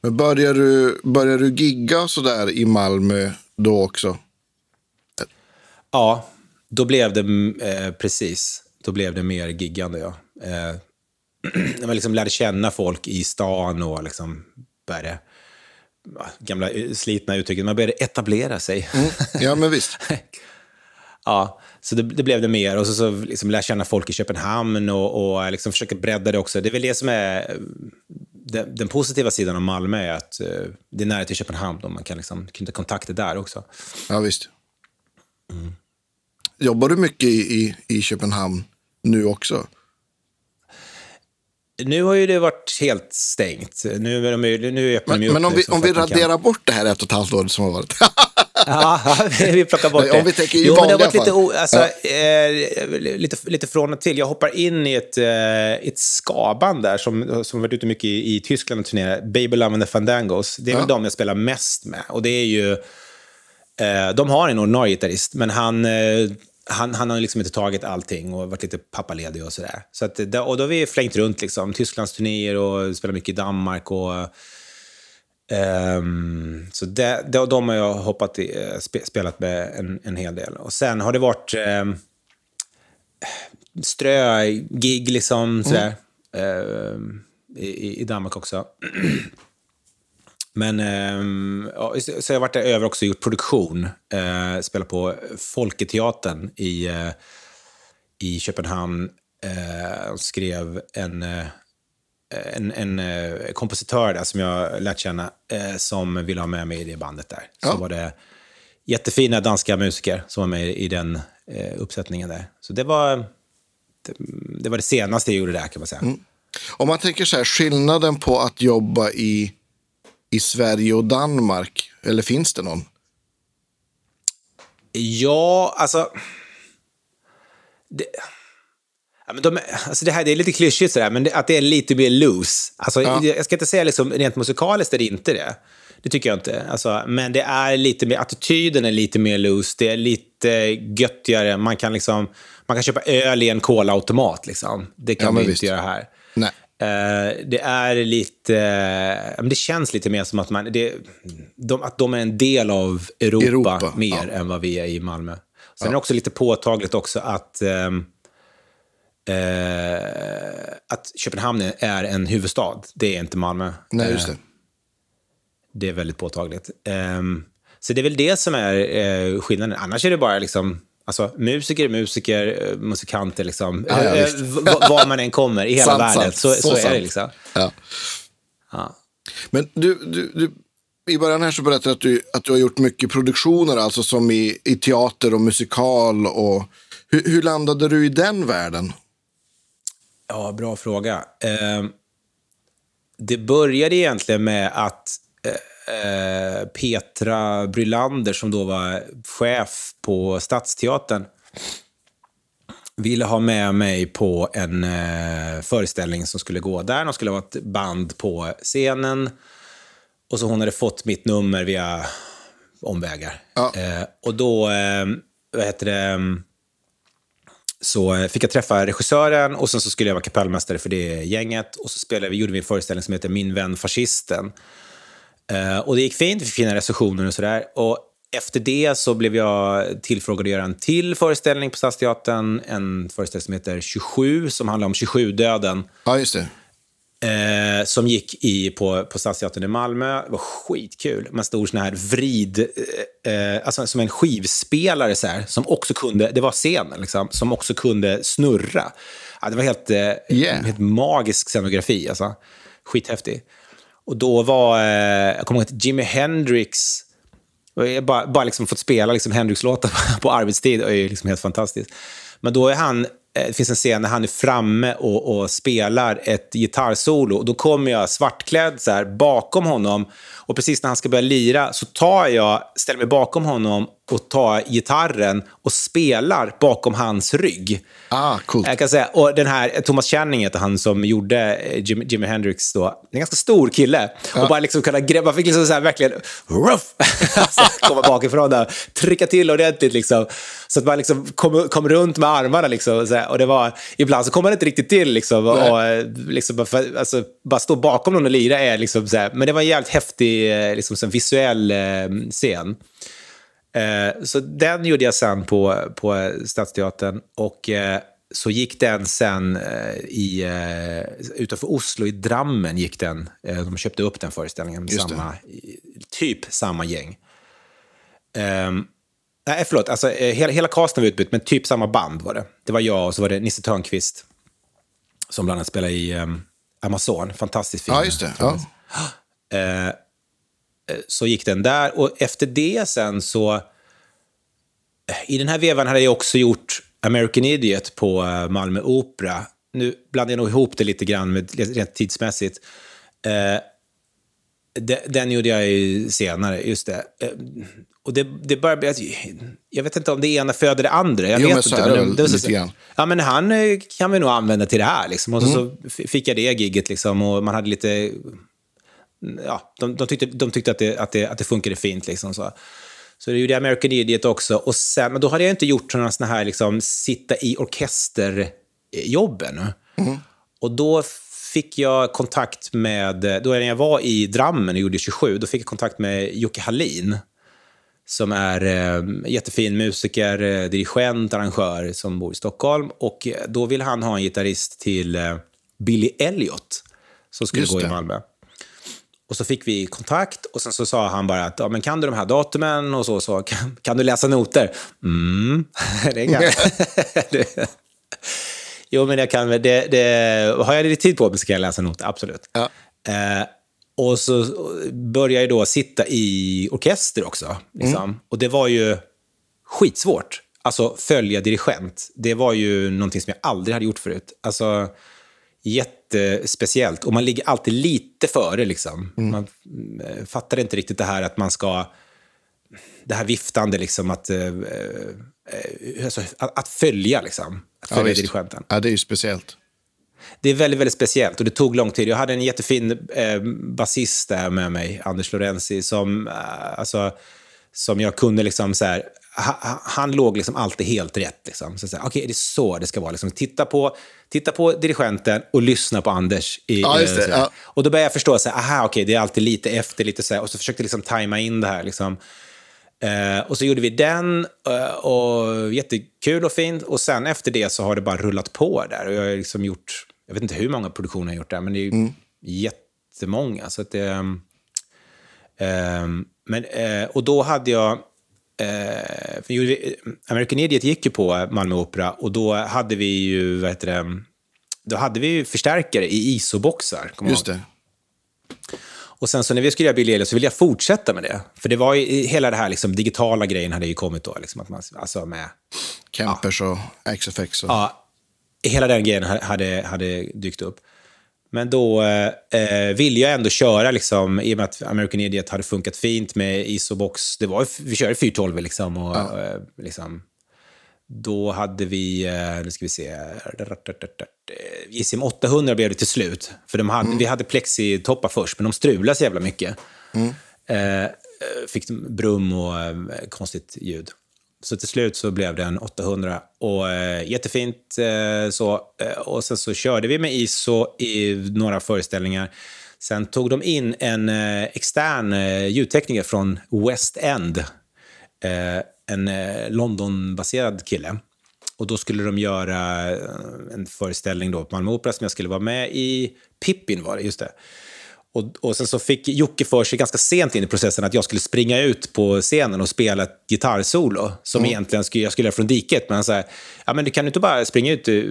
Men började du, började du gigga sådär i Malmö då också. Ja, då blev det eh, precis. Då blev det mer giggande, ja. Eh, när man liksom lärde känna folk i stan och liksom började, gamla slitna uttrycket, man började etablera sig. Mm. Ja, men visst. ja, så det, det, blev det mer. Och så, så liksom lära känna folk i Köpenhamn och, och liksom försöka bredda det också. Det är väl det som är den, den positiva sidan av Malmö, är att uh, det är nära till Köpenhamn och man kan liksom knyta kontakter där också. Ja, visst. Mm. Jobbar du mycket i, i, i Köpenhamn nu också? Nu har ju det varit helt stängt. Nu är de, nu öppnar men, men om vi, om vi raderar kan... bort det här ett och ett halvt året som har varit. ja, vi plockar bort det. Om vi tänker i jo, men det har varit lite, o, alltså, ja. eh, lite, lite från och till. Jag hoppar in i ett, eh, ett skaband där som, som varit ute mycket i, i Tyskland och turnerat. Baby Love and the Fandangos. Det är ja. väl de jag spelar mest med. Och det är ju... Eh, de har en ordinarie gitarrist, men han eh, han, han har liksom inte tagit allting och varit lite pappaledig och sådär. Så att, och då har vi flängt runt, liksom. Tysklandsturnéer och spelat mycket i Danmark. och... Um, så det, det, de har jag hoppat i, eh, spelat med en, en hel del. Och sen har det varit um, strö-gig, liksom, sådär. Mm. Uh, i, I Danmark också. Men eh, ja, så jag har varit där över också och gjort produktion. Eh, spelat på Folketeatern i, eh, i Köpenhamn. Eh, skrev en, en, en eh, kompositör där som jag lärt känna eh, som ville ha med mig i det bandet där. Ja. Så var det jättefina danska musiker som var med i den uppsättningen där. Så det var det, det, var det senaste jag gjorde där kan man säga. Mm. Om man tänker så här, skillnaden på att jobba i i Sverige och Danmark? Eller finns det någon? Ja, alltså... Det, ja, men de, alltså det, här, det är lite klyschigt sådär, men att det är lite mer loose. Alltså, ja. Jag ska inte säga liksom, rent musikaliskt är det inte det. Det tycker jag inte. Alltså, men det är lite mer, attityden är lite mer loose. Det är lite göttigare. Man kan, liksom, man kan köpa öl i en kolautomat. Liksom. Det kan ja, vi inte göra här. Nej. Uh, det är lite... Uh, det känns lite mer som att, man, det, de, att de är en del av Europa, Europa mer ja. än vad vi är i Malmö. Sen ja. är det också lite påtagligt också att, um, uh, att Köpenhamn är en huvudstad. Det är inte Malmö. Nej, just det. det är väldigt påtagligt. Um, så det är väl det som är skillnaden. Annars är det bara liksom Alltså, musiker är musiker, eh, musikanter, liksom. Ja, ja, eh, var man än kommer i hela sant, världen, sant. Så, så, så är det. liksom. Ja. ja. Men du, du, du, i början här så berättade du att, du att du har gjort mycket produktioner, alltså som i, i teater och musikal. Och, hur, hur landade du i den världen? Ja, bra fråga. Eh, det började egentligen med att eh, Eh, Petra Brylander som då var chef på Stadsteatern ville ha med mig på en eh, föreställning som skulle gå där. De skulle ha ett band på scenen. Och så hon hade fått mitt nummer via omvägar. Ja. Eh, och då, eh, vad heter det, så fick jag träffa regissören och sen så skulle jag vara kapellmästare för det gänget. Och så spelade vi, gjorde vi en föreställning som heter Min vän fascisten. Uh, och det gick fint, vi fick fina recensioner och sådär. Och efter det så blev jag tillfrågad att göra en till föreställning på Stadsteatern. En föreställning som heter 27, som handlar om 27-döden. Ja, just det. Eh, som gick i, på, på Stadsteatern i Malmö. Det var skitkul. Man stod sån här vrid, eh, alltså som en skivspelare så här, som också kunde, det var scenen liksom, som också kunde snurra. Ja, det var helt, eh, yeah. helt magisk scenografi, alltså. Skithäftig. Och då var, eh, jag kommer ihåg att Jimi Hendrix, jag bara, bara liksom fått spela liksom Hendrix-låtar på arbetstid är ju liksom helt fantastiskt. Men då är han, eh, Eh, det finns en scen när han är framme och, och spelar ett gitarrsolo. Då kommer jag svartklädd så här, bakom honom och precis när han ska börja lira så tar jag, ställer mig bakom honom och tar gitarren och spelar bakom hans rygg. Ah, cool. Jag kan säga, och den här, Thomas Channing heter han som gjorde eh, Jimi, Jimi Hendrix då. En ganska stor kille. Ja. Och bara liksom kunna greppa, fick liksom så här verkligen, ruff! alltså, komma bakifrån där, trycka till ordentligt liksom. Så att man liksom kom, kom runt med armarna liksom. Och, här, och det var, ibland så kom man inte riktigt till liksom. Och, och eh, liksom, för, alltså, bara stå bakom någon och lira är liksom så här, men det var en jävligt häftig eh, liksom, så visuell eh, scen. Eh, så den gjorde jag sen på, på Stadsteatern. Och eh, så gick den sen eh, i, utanför Oslo, i Drammen gick den. De köpte upp den föreställningen med samma, typ samma gäng. Ehm, nej, förlåt, alltså, hela, hela casten var utbytt, men typ samma band var det. Det var jag och så var det Nisse Törnqvist som bland annat spelar i ehm, Amazon. Fantastisk film. Ja, just det. Ja. Eh, så gick den där. Och efter det sen så... eh, I den här vevan hade jag också gjort American Idiot på eh, Malmö Opera. Nu blandar jag nog ihop det lite grann med, rent tidsmässigt. Eh, de- den gjorde jag ju senare, just det. Eh, och det, det börjar bli... Jag vet inte om det ena föder det andra. Jag Jo, vet men så inte, är det men så- lite grann. Ja, men han eh, kan vi nog använda till det här. Liksom. Och så, Mm. så f- fick jag det gigget liksom, och man hade lite ja, de, de tyckte, de tyckte att, det, att, det, att det funkade fint. Liksom, så. så det gjorde jag American Idiot också. Och sen, men då hade jag inte gjort några såna här liksom, sitta i orkesterjobben. Och då fick jag kontakt med, då när jag var i Drammen och gjorde 27, då fick jag kontakt med Jocke Hallin som är eh, jättefin musiker, eh, dirigent, arrangör som bor i Stockholm. Och då ville han ha en gitarrist till eh, Billy Elliot som skulle Just gå i det. Malmö. Och så fick vi kontakt och sen så sa han bara att ja, men kan du de här datumen och så, så kan, kan du läsa noter? Mm, det kan jag. Jo, men jag kan det, det, har jag lite tid på mig så kan jag läsa noter, absolut. Ja. Eh, och så började jag då sitta i orkester också. Liksom. Och det var ju skitsvårt. Alltså följa dirigent. Det var ju någonting som jag aldrig hade gjort förut. Alltså jättespeciellt. Och man ligger alltid lite före liksom. Man eh, fattar inte riktigt det här att man ska... Det här viftande liksom att... Eh, eh, alltså, att, att följa liksom. Att Ja, följa visst. dirigenten. ja, det är ju speciellt. Det är väldigt, väldigt speciellt och det tog lång tid. Jag hade en jättefin eh, basist där med mig, Anders Lorenzi, som, eh, alltså, som jag kunde liksom så här, ha, ha- han låg liksom alltid helt rätt. Liksom. Så, så här, Okej, det är så det ska vara. Liksom, titta, på, titta på dirigenten och lyssna på Anders. I, Ja, det, eh, ja. Och då började jag förstå, så här, aha, okej, det är alltid lite efter, lite så här, och så försökte jag liksom tajma in det här. Liksom. Eh, och så gjorde vi den, eh, och jättekul och fint. Och sen efter det så har det bara rullat på där. Och jag har liksom gjort, jag vet inte hur många produktioner jag har gjort där, men det är ju jättemånga. Så att det, ehm, ehm, men, eh, och då hade jag, eh, American Idiot gick ju på Malmö Opera och då hade vi ju, vad heter det, då hade vi ju förstärkare i ISO-boxar. Just ihåg. det. Och sen så när vi skulle göra Billy Elliot så ville jag fortsätta med det. För det var ju, hela det här liksom, digitala grejen hade ju kommit då. Liksom, att man, alltså med, Campers och XFX. Och... ja, hela den grejen ha- hade, hade dykt upp. Men då eh, ville jag ändå köra, liksom, i och med att American Idiot hade funkat fint med ISO-box. Det var, vi körde 412 liksom. Och, eh, liksom då hade vi, eh, nu ska vi se, JCM 800 blev det till slut. För de hade, vi hade plexitoppar först, men de strulade så jävla mycket. Eh, fick brum och eh, konstigt ljud. Så till slut så blev det en 800 och eh, jättefint eh, så. Eh, och sen så körde vi med ISO i några föreställningar. Sen tog de in en eh, extern eh, ljudtekniker från West End. Eh, en eh, Londonbaserad kille. Och då skulle de göra eh, en föreställning då på Malmö Opera som jag skulle vara med i. Pippin var det, just det. Och, och sen så fick Jocke för sig ganska sent in i processen att jag skulle springa ut på scenen och spela ett gitarrsolo som egentligen skulle, jag skulle göra från diket. Men han sa, ja men du kan inte bara springa ut, eh,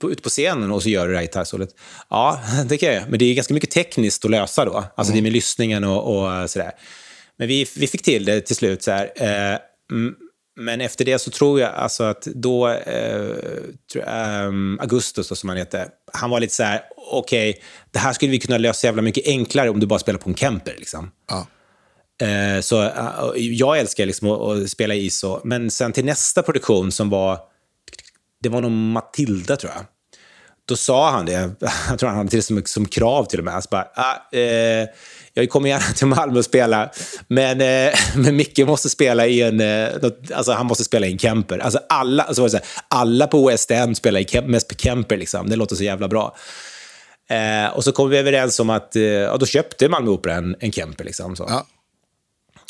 på, ut på scenen och så gör du det här gitarrsolot? Ja, det kan jag. Men det är ganska mycket tekniskt att lösa då. Alltså det med lyssningen och, och sådär. Men vi, vi fick till det till slut. Så här. Eh, mm, men efter det så tror jag alltså att då, eh, ehm, Augustus då, som han heter, han var lite så här, okej, det här skulle vi kunna lösa jävla mycket enklare om du bara spelar på en Kemper. Liksom. Ja. Eh, så eh, jag älskar liksom att, att spela ISO, men sen till nästa produktion som var, det var nog Matilda tror jag. Då sa han det, jag tror han hade det som, som krav till och med. Alltså bara, ah, eh, jag kommer gärna till Malmö och spela, men, eh, men Micke måste spela i en, eh, något, alltså han måste spela i en Kemper. Alltså alla, alltså var det så här, alla på End spelar i Kem, mest på Kemper, liksom. det låter så jävla bra. Eh, och så kom vi överens om att, eh, ja, då köpte Malmö Opera en, en Kemper. Liksom, så. Ja.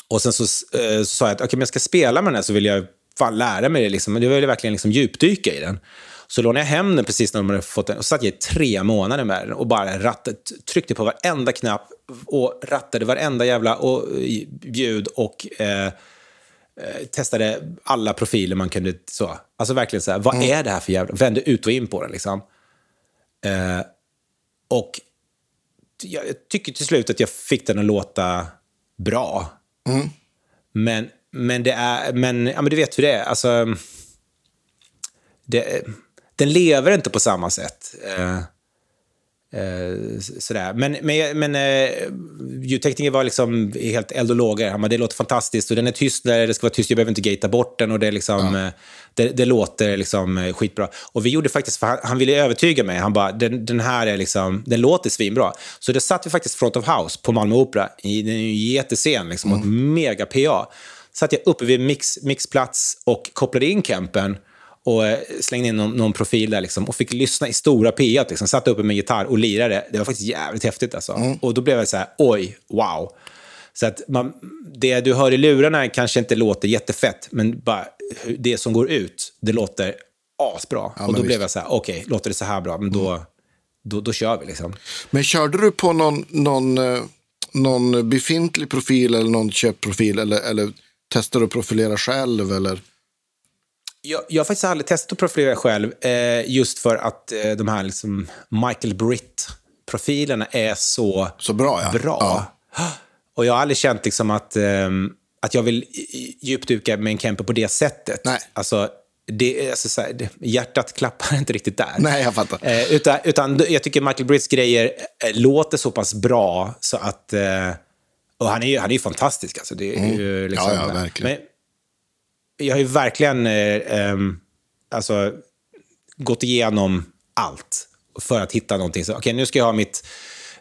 Och sen så, eh, så sa jag att okay, om jag ska spela med den här så vill jag fan lära mig det. Liksom. Jag vill verkligen liksom djupdyka i den. Så lånade jag hem den precis när de hade fått den och satt jag i tre månader med den och bara rattade, tryckte på varenda knapp och rattade varenda jävla och, ljud och eh, testade alla profiler man kunde. så. Alltså verkligen så här, vad mm. är det här för jävla... Vände ut och in på den liksom. Eh, och jag tycker till slut att jag fick den att låta bra. Mm. Men, men det är, men, ja, men du vet hur det är. Alltså, det, den lever inte på samma sätt. Eh, eh, sådär. Men, men, men eh, ljudtekniker var liksom helt eld och lågor. Han bara, det låter fantastiskt och den är tyst där det ska vara tyst. Jag behöver inte gata bort den och det, liksom, ja. Eh, det, det, låter liksom eh, skitbra. Och vi gjorde faktiskt, han, han, ville övertyga mig. Han bara, den, den här är liksom, den låter svinbra. Så det satt vi faktiskt front of house på Malmö Opera. I, den är ju jättescen, liksom, mm. och mega PA. Satt jag uppe vid mix, mixplats och kopplade in Kempen och eh, slängde in någon, någon, profil där liksom, och fick lyssna i stora P1. Liksom, satt uppe med gitarr och lirade. Det var faktiskt jävligt häftigt. Alltså. Mm. Och då blev jag så här, oj, wow. Så att man, det du hör i lurarna kanske inte låter jättefett, men bara det som går ut, det låter asbra. Ja, och då visst. blev jag så här, okej, okay, låter det så här bra, men då, mm. då, då kör vi. Liksom. Men körde du på någon, någon, eh, någon befintlig profil eller någon köpprofil, eller, eller testade du att profilera själv? Eller? Jag, jag har faktiskt aldrig testat att profilera själv, eh, just för att eh, de här liksom Michael Britt-profilerna är så, så bra. Ja. bra. Ja. Och jag har aldrig känt liksom att, eh, att jag vill djupduka med en camper på det sättet. Nej. Alltså, det, alltså, så här, hjärtat klappar inte riktigt där. Nej, jag fattar. Eh, utan, utan jag tycker Michael Britts grejer eh, låter så pass bra så att... Eh, och han är ju han är fantastisk. Alltså, det är mm. ju liksom, ja, ja, verkligen. Men, jag har ju verkligen eh, eh, alltså, gått igenom allt för att hitta någonting. Okej, okay, nu ska jag ha mitt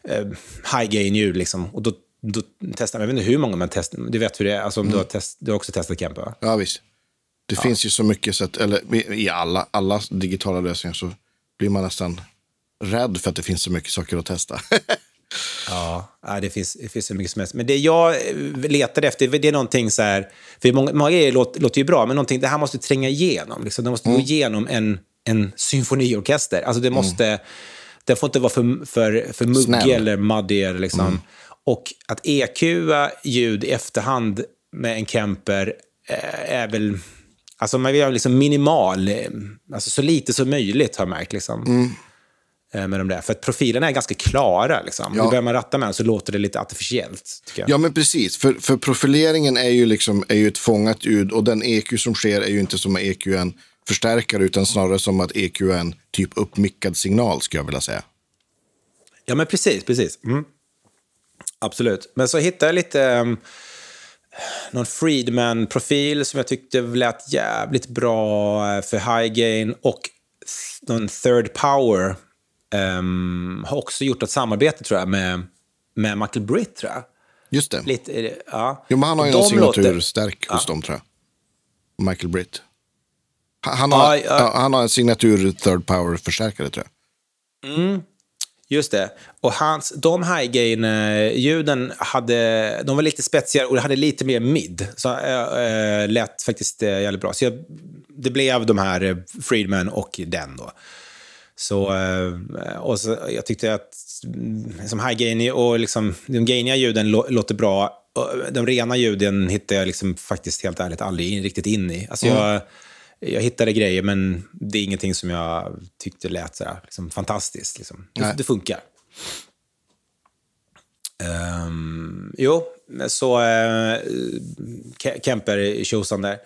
eh, high gain-ljud. Liksom. Och då, då testar jag, jag vet inte hur många man testar. Du vet hur det är. Alltså, mm. du, har test, du har också testat Kempe, va? Ja, visst. Det ja. finns ju så mycket, så att, eller i alla, alla digitala lösningar så blir man nästan rädd för att det finns så mycket saker att testa. Ja, det finns, det finns så mycket som helst. Men det jag letade efter, det är någonting så här... För många, många grejer låter, låter ju bra, men någonting, det här måste tränga igenom. Liksom. Det måste mm. gå igenom en, en symfoniorkester. Alltså det måste... Mm. Den får inte vara för, för, för muggig eller muddy. Liksom. Mm. Och att EQa ljud i efterhand med en Kemper eh, är väl... Alltså man vill ha liksom minimal, eh, alltså så lite som möjligt har jag märkt. Liksom. Mm. Eh, med de där. För att profilerna är ganska klara. Liksom. Ja. Börjar man ratta med den så låter det lite artificiellt. Ja, men precis. För, för profileringen är ju, liksom, är ju ett fångat ljud och den EQ som sker är ju inte som EQ en förstärkare utan snarare som att EQ är en typ uppmickad signal, skulle jag vilja säga. Ja, men precis. precis. Mm. Absolut. Men så hittade jag lite... Um, någon Friedman-profil som jag tyckte lät jävligt bra för high gain och någon third power Um, har också gjort ett samarbete tror jag med, med Michael Britt tror jag. Just det. Lite, ja. Jo, men han har ju någon signaturstärk hos ja. dem tror jag. Michael Britt. Han, har, ja, ja. han har en signatur third power-förstärkare tror jag. Mm. Just det. Och hans, de high gain-ljuden hade, de var lite spetsigare och hade lite mer mid. Så äh, lät faktiskt äh, jävligt bra. Så jag, det blev de här Friedman och den då. Så, eh, och så, jag tyckte att som high gainy och liksom, de gainiga ljuden låter bra. De rena ljuden hittar jag liksom faktiskt helt ärligt aldrig riktigt in i. Alltså mm. jag, jag hittade grejer, men det är ingenting som jag tyckte lät så här, liksom, fantastiskt. Liksom. Det, det, funkar. Um, jo, så uh, Kemper tjosan där.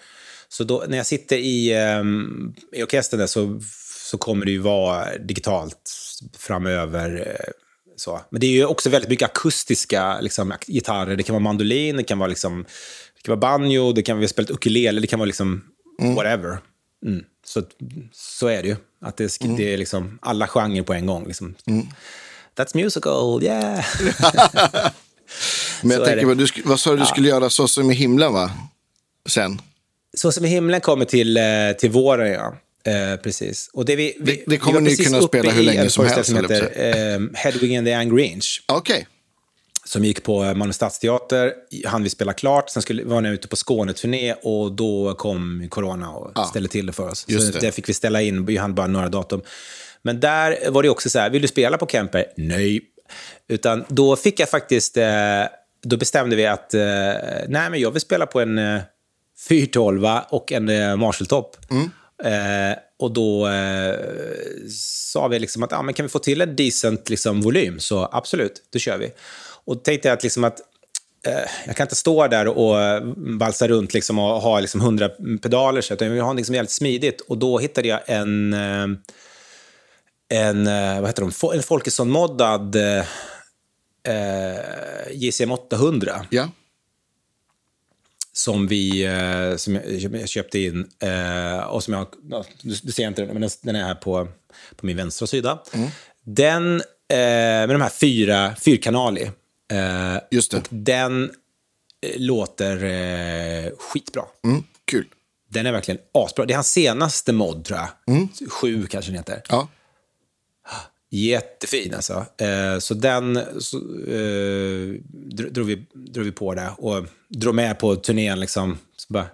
Så då, när jag sitter i, um, i orkestern där så så kommer det ju vara digitalt framöver. Eh, så. Men det är ju också väldigt mycket akustiska liksom, gitarrer. Det kan vara mandolin, det kan vara, liksom, det kan vara banjo, det kan vara spelat ukulele, det kan vara liksom mm. whatever. Mm. Så, så är det ju. Att det, mm. det är liksom alla genrer på en gång. Liksom. Mm. That's musical, yeah! Men jag tänker, vad, du, vad sa du du skulle göra så som i himlen, va? Sen? Så som i himlen kommer till, eh, till våren, ja. Eh, precis. Och det, vi, vi, det, det kommer ni kunna spela hur länge som helst? Som heter, eh, Hedwig and the Angry Inch. Okay. som gick på Malmö Stadsteater. Han vi spela klart, sen skulle, var han ute på Skåneturné och då kom corona och ja, ställde till det för oss. Så det. det fick vi ställa in, vi hann bara några datum. Men där var det också så här, vill du spela på Kemper? Nej. Utan då fick jag faktiskt, eh, då bestämde vi att eh, nej men jag vill spela på en eh, 412 och en eh, Marshall-topp. Mm. Eh, och då eh, sa vi liksom att ah, men kan vi få till en decent liksom, volym, så absolut, då kör vi. Och tänkte jag att, liksom att eh, jag kan inte stå där och mm, valsa runt liksom, och ha liksom, 100 pedaler, så, utan jag vill ha liksom, jävligt smidigt. Och då hittade jag en, eh, en, eh, vad heter de, en Folkesson-moddad eh, eh JCM 800. Ja som, vi, eh, som jag köpte in. Eh, och som jag, du, ser inte den, men den är här på, på min vänstra sida. Mm. Den, eh, med de här fyra, fyrkanalig. Just det. Och den låter skitbra. Mm, kul. Den är verkligen asbra. Det är hans senaste mod, tror jag. Mm. Sju kanske den heter. Ja. Jättefin alltså. Eh, så den så, eh, drog, vi, drog vi på det och drog med på turnén. Liksom. Så bara,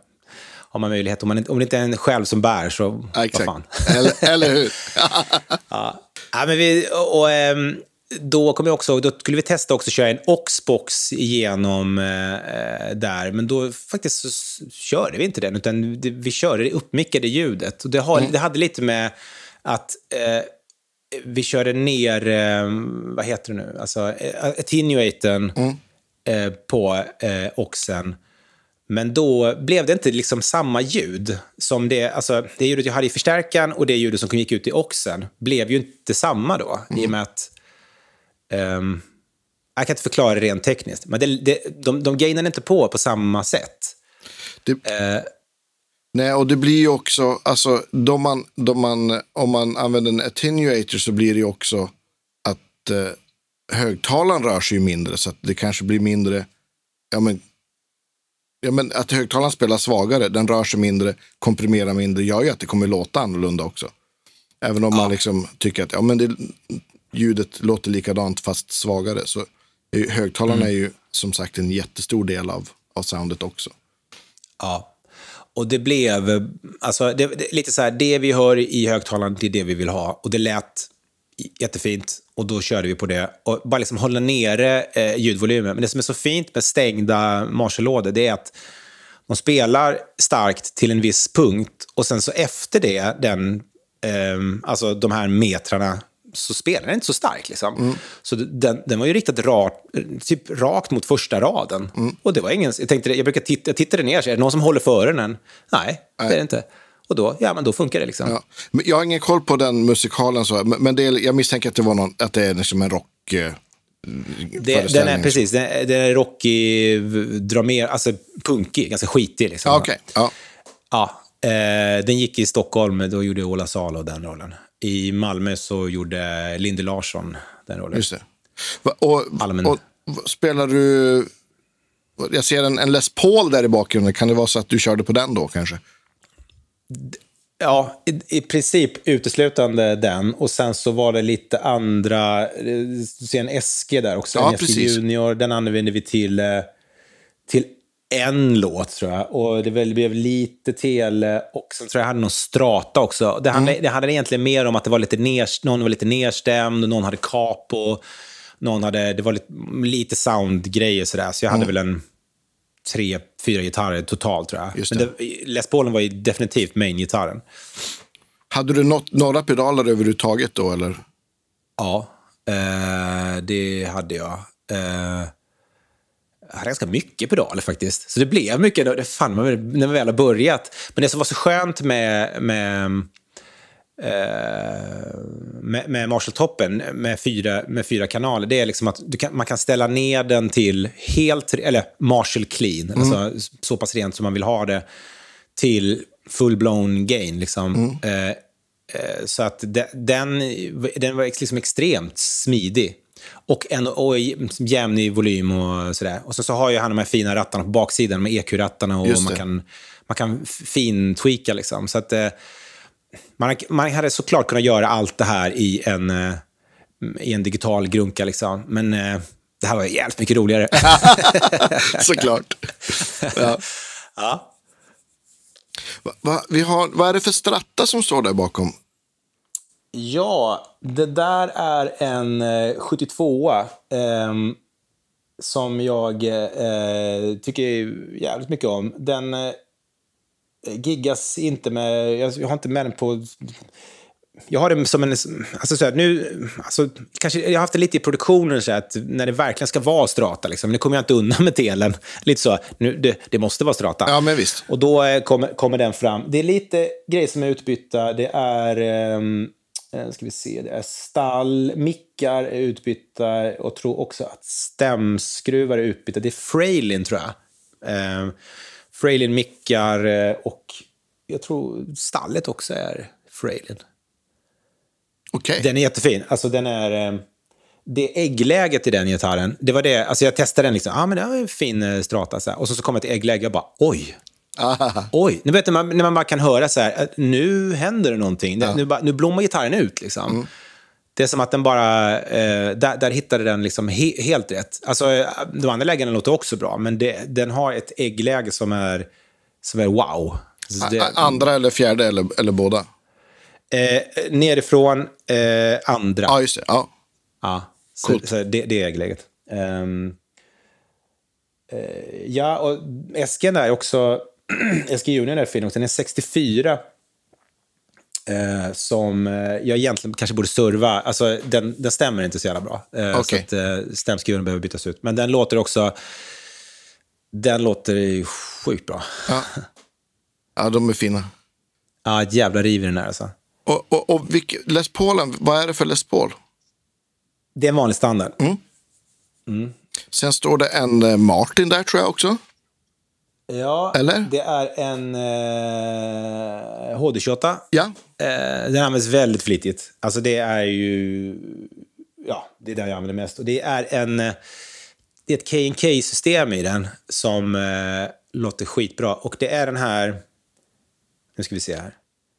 har man möjlighet, om, man om det inte är en själv som bär så ja, vad fan. Eller, eller hur? ja. ja. men vi, och, och, ehm, då kom jag också då skulle vi testa också att köra en Oxbox igenom eh, där, men då faktiskt så körde vi inte den, utan vi körde det uppmickade ljudet. Och det, har, mm. det hade lite med att eh, vi körde ner, eh, vad heter det nu, alltså eh, attenuaten mm. eh, på eh, oxen. Men då blev det inte liksom samma ljud som det, alltså det ljudet jag hade i förstärkaren och det ljudet som gick ut i oxen blev ju inte samma då, mm. i och med att um, jag kan inte förklara det rent tekniskt, men det, det, de, de gainade inte på på samma sätt. Det, uh, Nej, och det blir ju också, alltså, då man, då man, om man använder en attenuator så blir det ju också att eh, högtalaren rör sig mindre. Så att det kanske blir mindre, ja men, ja men att högtalaren spelar svagare, den rör sig mindre, komprimerar mindre, gör ju att det kommer låta annorlunda också. Även om ja. man liksom tycker att ja, men det, ljudet låter likadant fast svagare. Så högtalarna mm. är ju som sagt en jättestor del av, av soundet också. Ja, och det blev, alltså, det, det, lite så här, det vi hör i högtalaren, det är det vi vill ha. Och det lät jättefint och då körde vi på det. Och bara liksom hålla nere eh, ljudvolymen. Men det som är så fint med stängda Marshall-lådor, det är att de spelar starkt till en viss punkt och sen så efter det, den, eh, alltså de här metrarna så spelar den inte så stark. Liksom. Mm. Så den, den var ju riktad rakt, typ rakt mot första raden. Mm. Och det var ingen, jag, tänkte, jag brukar titta, jag tittade ner, så är det någon som håller före den? Nej, Nej. det är det inte. Och då, ja, men då funkar det. Liksom. Ja. Jag har ingen koll på den musikalen, så, men det är, jag misstänker att det, var någon, att det är liksom en rock... Eh, det, den är precis, den, den är rockig, drar mer, alltså punkig, ganska skitig. Liksom. Okay. Ja. ja eh, den gick i Stockholm, då gjorde Ola Salo den rollen. I Malmö så gjorde Lindy Larsson den rollen. Just det. Och, och, spelar du... Jag ser en, en Les Paul där i bakgrunden. Kan det vara så att du körde på den då kanske? Ja, i, i princip uteslutande den. Och sen så var det lite andra... Du ser en SG där också. Ja, en SG Junior. Den använde vi till, eh, till en låt tror jag. Och det blev lite tele och sen tror jag hade någon strata också. Det handlade, mm. det handlade egentligen mer om att det var lite ner, någon var lite nedstämd, någon hade capo, någon hade, det var lite, lite soundgrejer sådär. Så jag hade mm. väl en tre, fyra gitarrer totalt tror jag. Men det, Les Paulen var ju definitivt main-gitarren. Hade du något, några pedaler överhuvudtaget då eller? Ja, eh, det hade jag. Eh, jag hade ganska mycket pedaler faktiskt. Så det blev mycket det fan, när vi väl har börjat. Men det som var så skönt med, med, eh, med, med Marshall-toppen med fyra, med fyra kanaler, det är liksom att kan, man kan ställa ner den till helt, eller Marshall clean, mm. alltså så pass rent som man vill ha det, till full-blown gain. Liksom. Mm. Eh, eh så att de, den, den var liksom extremt smidig. Och, en, och jämn i volym och sådär. Och så, så har ju han de här fina rattarna på baksidan med EQ-rattarna och man kan, man kan fin-tweaka liksom. Så att, eh, man, man hade såklart kunnat göra allt det här i en, eh, i en digital grunka liksom. Men eh, Det här var jävligt mycket roligare. Såklart. Ja. ja. Va, va, vi har, vad är det för stratta som står där bakom? Ja, det där är en eh, 72 eh, som jag eh, tycker jävligt mycket om. Den eh, giggas inte med... Jag, jag har inte med den på... Jag har det som en... Alltså så här, nu, alltså, kanske, jag har haft det lite i produktionen, så här, att när det verkligen ska vara strata. Liksom. Nu kommer jag inte undan med telen. Lite så, nu, det, det måste vara strata. Ja, men visst. Och då eh, kommer, kommer den fram. Det är lite grejer som är utbytta. Det är... Eh, ska vi se, det är stall, mickar är utbytta och tror också att stämskruvar är utbytta. Det är Frailin tror jag. Eh, Frailin mickar eh, och jag tror stallet också är Frailin. Okej. Den är jättefin. Alltså den är... Eh, det äggläget i den gitarren, det var det, alltså jag testade den liksom, ja ah, men det var en fin strata så här. Och så, så kom jag till äggläge och bara, oj, Ah, Oj, nu vet, man, när man bara kan höra så här, att nu händer det någonting. Det, nu, nu blommar gitarren ut. Liksom. Det är som att den bara, eh, där, där hittade den liksom he, helt rätt. Alltså, eh, de andra lägena låter också bra, men det, den har ett äggläge som är, som är wow. Det, andra eller fjärde eller, eller båda? eh, nerifrån, eh, andra. Ja, just det. Ja. Ja, så, Coolt. så det, det är äggläget. Eh, ja, och Esken är också... Eske Junior är också. Den är 64. Eh, som eh, jag egentligen kanske borde serva. Alltså, den, den stämmer inte så jävla bra. Eh. Så att, eh, stämskruven behöver bytas ut. Men den låter också... Den låter ju sjukt bra. Ja. ja, de är fina. Ja, ett jävla riv i den här alltså. Och, och, och vilk, Les Paulen, vad är det för Les Paul? Det är en vanlig standard. Sen står det en eh, Martin där tror jag också. Ja, Eller? det är en eh, HD28. Ja, Eh, den används väldigt flitigt. Alltså det är ju... Ja, det är den jag använder mest. Och det är en... eh, Det är ett K&K-system i den som eh, låter skitbra. Och det är den här... Nu ska vi se här.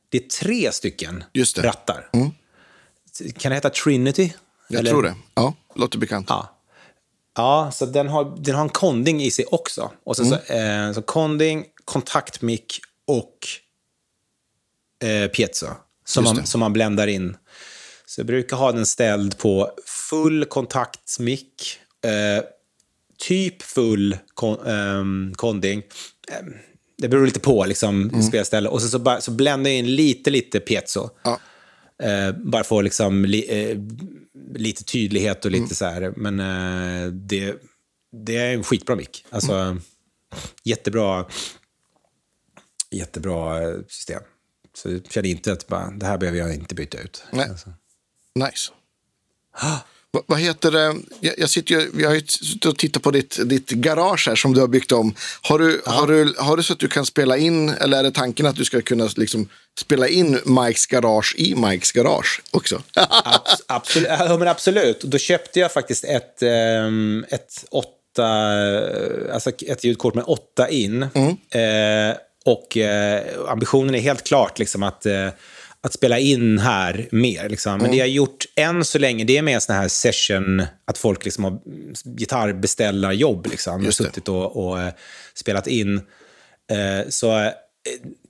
Det är tre stycken rattar. Kan det heta Trinity? jag Eller- tror det. Ja, låter bekant. Ja. Ja, så den har, den har en konding i sig också. Och sen så, eh, så konding, kontaktmick och eh, piezo som man, som man bländar in. Så jag brukar ha den ställd på full kontaktmick, eh, typ full kon, ehm, konding. Eh, det beror lite på liksom, spelställe. Och sen så, så bländar jag in lite, lite piezo. Ja. Eh, bara få liksom li, eh, lite tydlighet och lite så här. Men eh, det, det är en skitbra mick. Alltså, jättebra, jättebra eh, system. Så jag känner inte att bara, det här behöver jag inte byta ut. Nej. Alltså. Nice. Va, vad heter det? Jag, sitter ju, jag har ju och tittat på ditt, ditt garage här som du har byggt om. Har du, har, du, har du så att du kan spela in, eller är det tanken att du ska kunna liksom spela in Mikes garage i Mikes garage också? Abs- absolut, ja, men absolut. Då köpte jag faktiskt ett, ehm, ett åtta, alltså ett ljudkort med åtta in. Eh, och eh, ambitionen är helt klart liksom att, eh, att spela in här mer. Liksom. Men det jag har gjort än så länge, det är mer såna här session, att folk liksom har gitarrbeställarjobb. Liksom, Just suttit och, och eh, spelat in. Eh, så eh,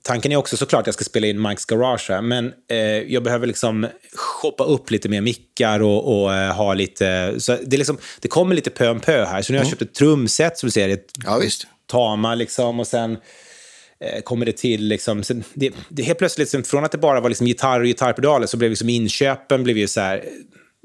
tanken är också såklart att jag ska spela in Mikes Garage här, men jag behöver liksom shoppa upp lite mer mickar och, och ha lite... Så det, liksom, det kommer lite pö om pö här. Så nu har jag köpt ett trumset som du ser, ett Ja, visst. Tama liksom och sen kommer det till liksom, sen, det, det helt plötsligt, liksom, från att det bara var liksom gitarr och gitarrpedaler så blev liksom inköpen blev ju så här,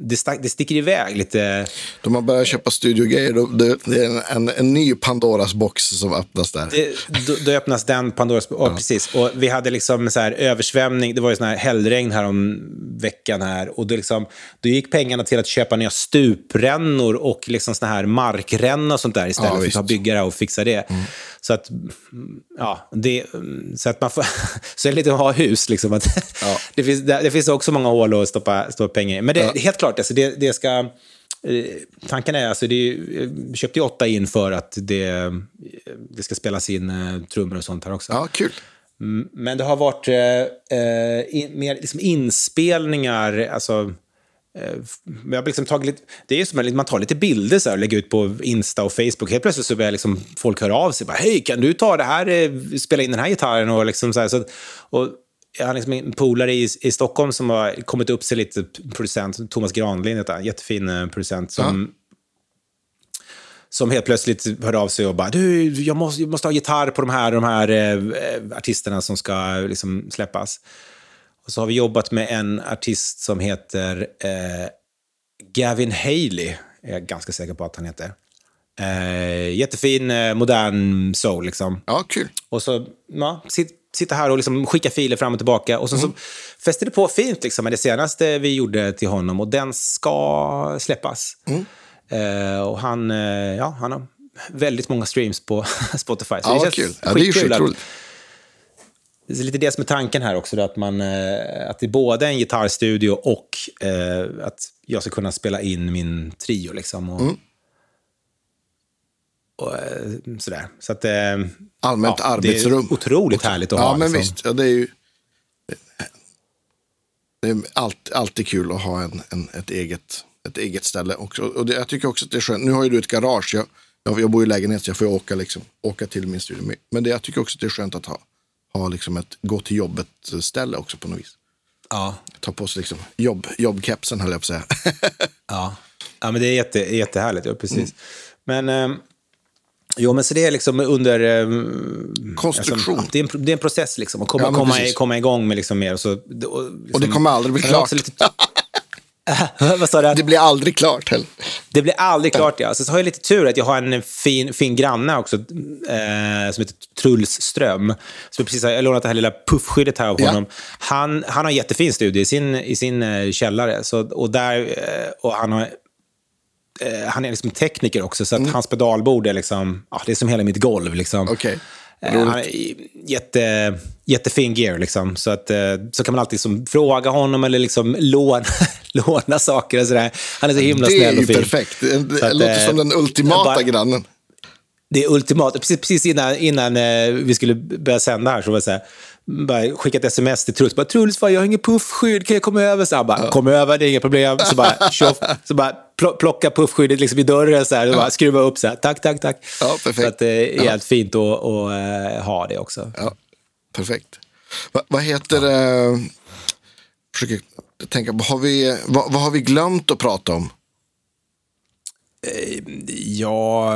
det, stack, det sticker iväg lite. De har börjat köpa studiogrejer. Det, det är en, en, en ny Pandoras box som öppnas där. Det, då, då öppnas den Pandoras... Ja. precis. Och vi hade liksom så här översvämning. Det var ju sån här hällregn här om veckan här. Och då, liksom, då gick pengarna till att köpa nya stuprännor och liksom såna här markränna och sånt där istället Ja, för att ta byggare och fixa det. Så att, ja, det, så att man får... så är det lite att ha hus liksom. Att Ja. det, finns, det, finns också många hål att stoppa, stoppa pengar i. Men det, helt klart, alltså, det, det ska... Eh, Tanken är, alltså, det är, jag köpte ju åtta in för att det, det ska spelas in eh, trummor och sånt här också. Ja, kul. Mm, Men det har varit eh, eh, in, mer liksom inspelningar, alltså eh, jag har liksom tagit lite, det är som att man tar lite bilder så här, och lägger ut på Insta och Facebook. Helt plötsligt så börjar liksom folk höra av sig. Hej, kan du ta det här, eh, spela in den här gitarren? Och liksom så här, så, och jag har liksom en polare i, i Stockholm som har kommit upp sig lite, producent, Thomas Granlind heter han, jättefin eh, producent, som, ja. som helt plötsligt hörde av sig och bara du, jag måste, jag måste ha gitarr på de här, de här eh, artisterna som ska liksom, släppas. Och så har vi jobbat med en artist som heter eh, Gavin Haley, är jag ganska säker på att han heter. Eh, jättefin, eh, modern soul liksom. Ja, kul. Och så, ja, sitt, sitta här och liksom skicka filer fram och tillbaka. Och så, mm. så fäste det på fint liksom, med det senaste vi gjorde till honom. Och den ska släppas. Mm. Eh, och han, eh, ja, han har väldigt många streams på Spotify. Så ja, det känns kul. Ja, det är skitroligt. Det är lite det som är tanken här också, att, man, eh, att det är både en gitarrstudio och eh, att jag ska kunna spela in min trio. Liksom, och, mm. och, eh, sådär. Så att, eh, Allmänt ja, arbetsrum. Det är otroligt härligt att ja, ha. Men liksom. visst, ja, det är ju det är alltid, alltid kul att ha en, en, ett, eget, ett eget ställe också. Och det, jag tycker också att det är skönt. Nu har ju du ett garage. Jag, jag, jag bor i lägenhet så jag får åka, liksom, åka till min studio. Men det, jag tycker också att det är skönt att ha ha liksom ett gå till jobbet-ställe också på något vis. Ja. Ta på sig liksom jobb, jobbkepsen höll jag på att säga. ja. ja, men det är jätte, jättehärligt. Ja, precis. Mm. Men... Eh, Jo, men så det är liksom under... Eh, Konstruktion. Alltså, det, är en, det är en process liksom, att komma, ja, komma, komma igång med liksom mer. Och, så, och, liksom, och det kommer aldrig bli klart. Vad sa du? Det blir aldrig klart heller. Det blir aldrig klart, ja. Så, så har jag lite tur att jag har en fin, fin granne också eh, som heter Truls Ström. Så precis har lånat det här lilla puffskyddet här av honom. Han, han har en jättefin studio i sin, i sin eh, källare. Så, och, där, eh, och han har eh, han är liksom tekniker också, så att mm. hans pedalbord är, liksom, ah, det är som hela mitt golv. Liksom. Okay. Eh, jätte, jättefin gear, liksom. så, att, eh, så kan man alltid som, fråga honom eller liksom låna, låna saker. Och sådär. Han är så himla snäll och fin. Det är ju perfekt. Det att, låter som den ultimata bara, grannen. Det är ultimat. Precis, precis innan, innan eh, vi skulle börja sända här så var det så här, bara skickat sms till Truls. Bara, Truls, jag har inget puffskydd, kan jag komma över? Så han bara, ja. kom över, det är inga problem. Så bara, tjoff, så bara plocka puffskyddet liksom i dörren så här, och ja. bara skruva upp så här. Tack, tack, tack. Ja, perfekt. Så att det är helt fint att, att, att, ha det också. Ja, perfekt. Va, vad heter det? Uh, försöker tänka, vad har, vi, vad, vad har vi glömt att prata om? Eh, ja...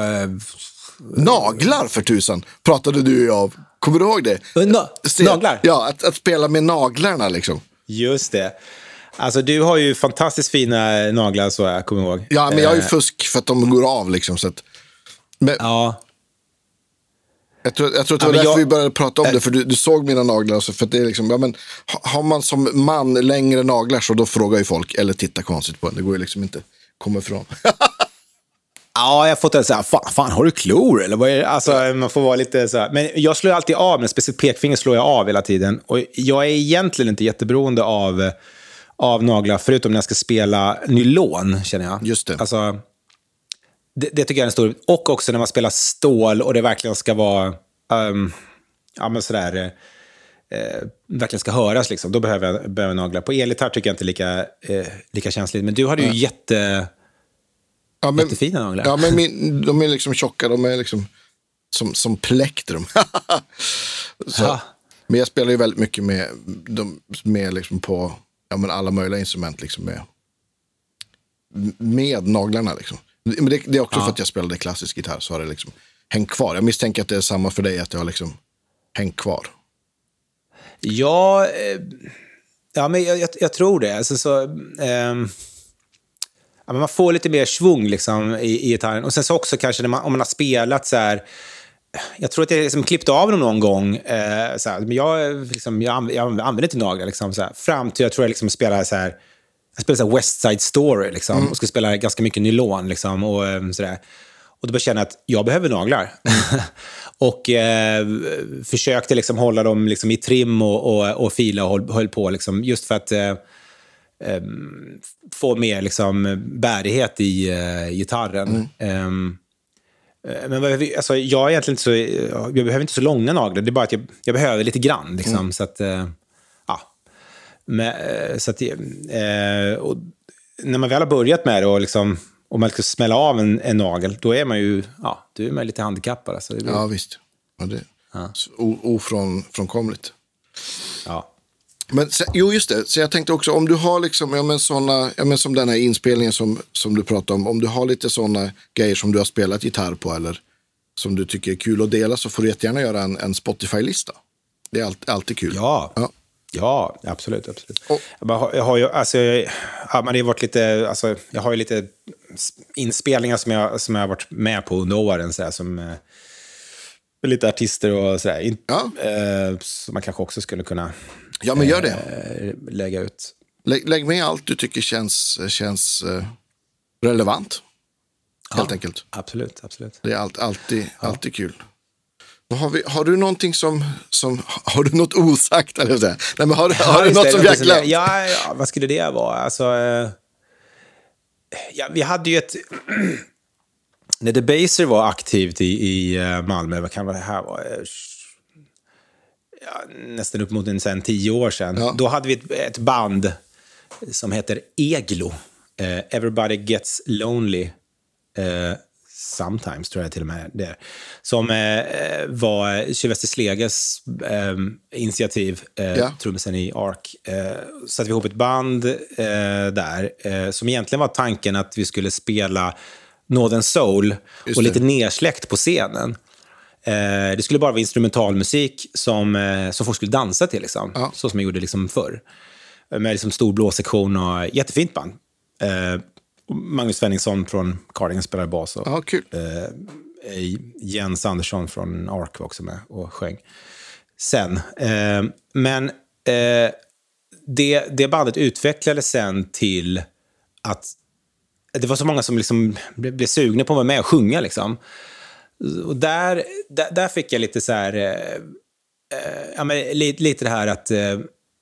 Naglar för tusan, pratade du av. Kommer du ihåg det? Na naglar? Ja, att, att spela med naglarna liksom. Just det. Alltså du har ju fantastiskt fina naglar så jag kommer ihåg. Ja, men jag har ju eh. fusk för att de går av liksom. Så att, men, ja. Jag tror, jag tror att det var ja, därför jag, vi började prata om det, för du, du såg mina naglar. Så för det är liksom, ja, men, har man som man längre naglar så då frågar ju folk, eller tittar konstigt på en. Det går ju liksom inte att komma ifrån. Ja, jag en så här, fan, fan har du klor eller? Vad är det? Alltså, man får vara lite så här. Men jag slår alltid av, men speciellt pekfinger slår jag av hela tiden. Och jag är egentligen inte jätteberoende av, av naglar, förutom när jag ska spela nylon, känner jag. Just det. Alltså, det, det tycker jag är en stor... Och också när man spelar stål och det verkligen ska vara... Um, ja, men sådär... Eh, verkligen ska höras, liksom. då behöver jag, behöver naglar. På elgitarr tycker jag inte lika, eh, lika känsligt. Men du hade ju ja. jätte Ja, men, Jättefina naglar. Ja, men min, de är liksom tjocka. De är liksom som, som plektrum. så, men jag spelar ju väldigt mycket med, de, med liksom på ja, men alla möjliga instrument. Liksom med, med naglarna. Liksom. Men det, det är också ja. för att jag spelade klassisk gitarr. Så har det liksom hängt kvar. Jag misstänker att det är samma för dig. Att det har liksom hängt kvar. Ja, eh, ja men jag, jag, jag tror det. Alltså, så, eh, ja, man får lite mer svung liksom, i, i gitarren. Och sen så också kanske man, om man har spelat så här, jag tror att jag liksom klippt av dem någon gång. Eh, så här, men jag, liksom, jag, jag använder inte naglar. Liksom, så här, fram till jag tror jag liksom spelar så här, jag spelar så här West Side Story liksom, mm. och ska spela ganska mycket nylon. Liksom, och, eh, så och då började jag känna att jag behöver naglar. och eh, försökte liksom hålla dem liksom i trim och, och, och fila och höll, höll på. Liksom, just för att eh, få mer liksom, bärighet i uh, gitarren. Mm. Um, men alltså, jag, är egentligen inte så, jag behöver inte så långa naglar, det är bara att jag, jag behöver lite grann. Liksom, mm. så att, uh, ja. Men, så att, och, när man väl har börjat med det och, liksom, och man ska smälla av en, en nagel, då är man ju ja, då är man lite handikappad. Alltså. Blir, Ja, visst. Ja, det, o- Ofrånkomligt. ja. Men sen, jo, just det. Så jag tänkte också, om du har liksom, ja men såna, ja men som den här inspelningen som, som du pratade om. Om du har lite sådana grejer som du har spelat gitarr på eller som du tycker är kul att dela så får du jättegärna göra en, en Spotify-lista. Det är alltid, alltid kul. Ja. Ja. Ja, absolut. absolut. Och- jag, har- jag har ju, alltså, jag, ja, men det har varit lite, alltså, jag har ju lite inspelningar som jag, som jag har varit med på under åren, så här, som eh, lite artister och sådär. Ja. eh, som man kanske också skulle kunna Ja, men gör det. eh, lägga ut. Lägg, lägg med allt du tycker känns, känns eh, relevant. Helt enkelt. Absolut, absolut. Det är allt, alltid, alltid kul. Har, vi, har du någonting som, som, har du något osagt? Eller så? Nej, men har, du- har du något som vi har glömt? Ja, ja, vad skulle det vara? Alltså, eh, ja, vi hade ju ett... när Debaser var aktivt i, i Malmö, vad kan det här vara? Nästan upp mot en, sen, tio år sedan. Ja. Då hade vi ett, ett band som heter Eglo. Eh, Everybody Gets Lonely. Eh, sometimes, tror jag till och med det är. Som eh, var Sylvester Sleges initiativ, Ja. trummisen i Ark. Eh, satte vi ihop ett band där, som egentligen var tanken att vi skulle spela Northern Soul Just och det. lite nersläckt på scenen. Eh, det skulle bara vara instrumentalmusik som, eh, som folk skulle dansa till, liksom. Ja. så som jag gjorde liksom förr. Eh, Med liksom stor blåsektion och jättefint band. Eh, Magnus Svenningsson från Cardigan spelar bas och Ja, kul. eh, Jens Andersson från Ark var också med och sjöng. Sen. Eh, men eh, det, det bandet utvecklades sen till att det var så många som liksom blev, blev sugna på att vara med och sjunga. Liksom. Och där, där, där fick jag lite så här... Eh, eh, ja, men lite, lite det här att... Eh,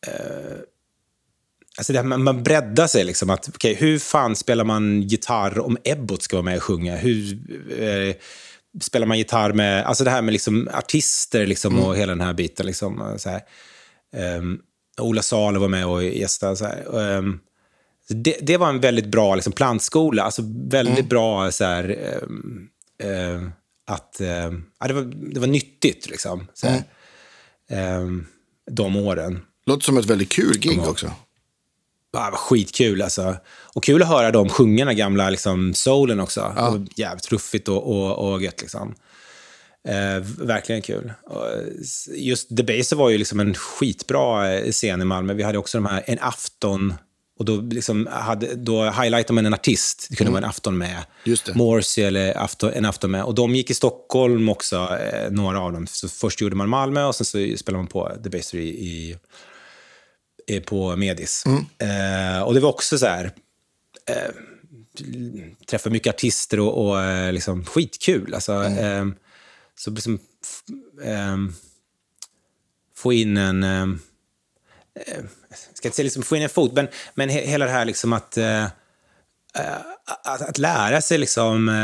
eh, alltså här, man, man breddar sig. Liksom, att, okay, hur fan spelar man gitarr om Ebbot ska vara med och sjunga? Hur eh, spelar man gitarr med... Alltså det här med liksom artister liksom, och hela den här biten. Liksom, och så här. Ehm, Ola Salo var med och gästade. Så här. Så det, det var en väldigt bra liksom, plantskola. Alltså väldigt bra så här, ehm, eh, att... ehm, ja, det, var, det var nyttigt, liksom. Så här. Ehm, de åren. Låter som ett väldigt kul gig också. Ja, var skitkul alltså. Och kul att höra dem sjunga den gamla liksom, soulen också. Det var jävligt ruffigt och, och, och gött liksom. Eh, verkligen kul. Just The Baser var ju liksom en skitbra eh, scen i Malmö. Vi hade också de här En afton. Och då, liksom hade, då highlightade man en artist. Det kunde vara en afton med. Morrissey eller afton, en afton med. Och de gick i Stockholm också, eh, några av dem. Så först gjorde man Malmö och sen så spelade man på The Baser i, i på Medis. Eh, och det var också så här, eh, träffa mycket artister och, och eh, liksom skitkul. Alltså, eh, så liksom, f- eh, få in en, eh, eh, ska inte säga liksom få in en fot, men, men he, hela det här liksom att, eh, eh, att, att lära sig liksom eh,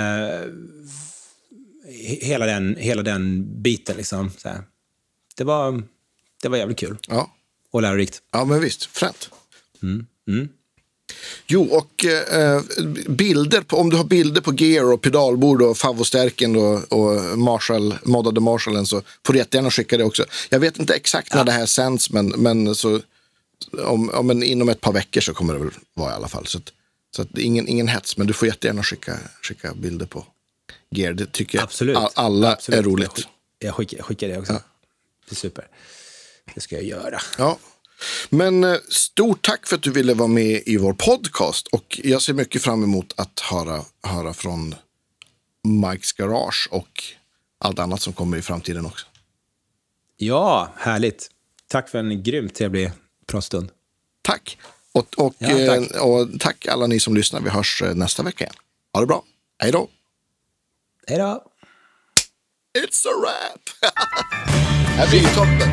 he- hela, den, hela den biten. Liksom, så här. Det, var, det var jävligt kul Ja, och lärorikt. ja men visst. Fränt. Jo, och eh, bilder på, om du har bilder på gear och pedalbord och favostärken och, och Marshall, moddade Marshallen så får du jättegärna skicka det också. Jag vet inte exakt när det här sänds, men, men så, om, om en, inom ett par veckor så kommer det väl vara i alla fall. Så, att, så att ingen, ingen hets, men du får jättegärna skicka, skicka bilder på gear. Det tycker jag Absolut. all- alla Absolut. är roligt. Jag, skick, jag, skickar, jag skickar det också. Det är super. Det ska jag göra. Ja. Men eh, stort tack för att du ville vara med i vår podcast. Och jag ser mycket fram emot att höra, höra från Mikes Garage och allt annat som kommer i framtiden också. Ja, härligt. Tack för en grymt trevlig pratstund. Tack! Och, och, Ja, tack. eh, och tack alla ni som lyssnar. Vi hörs eh, nästa vecka igen. Ha det bra. Hej då! Hej då! It's a wrap! det här blir toppen.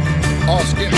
Asgrymt.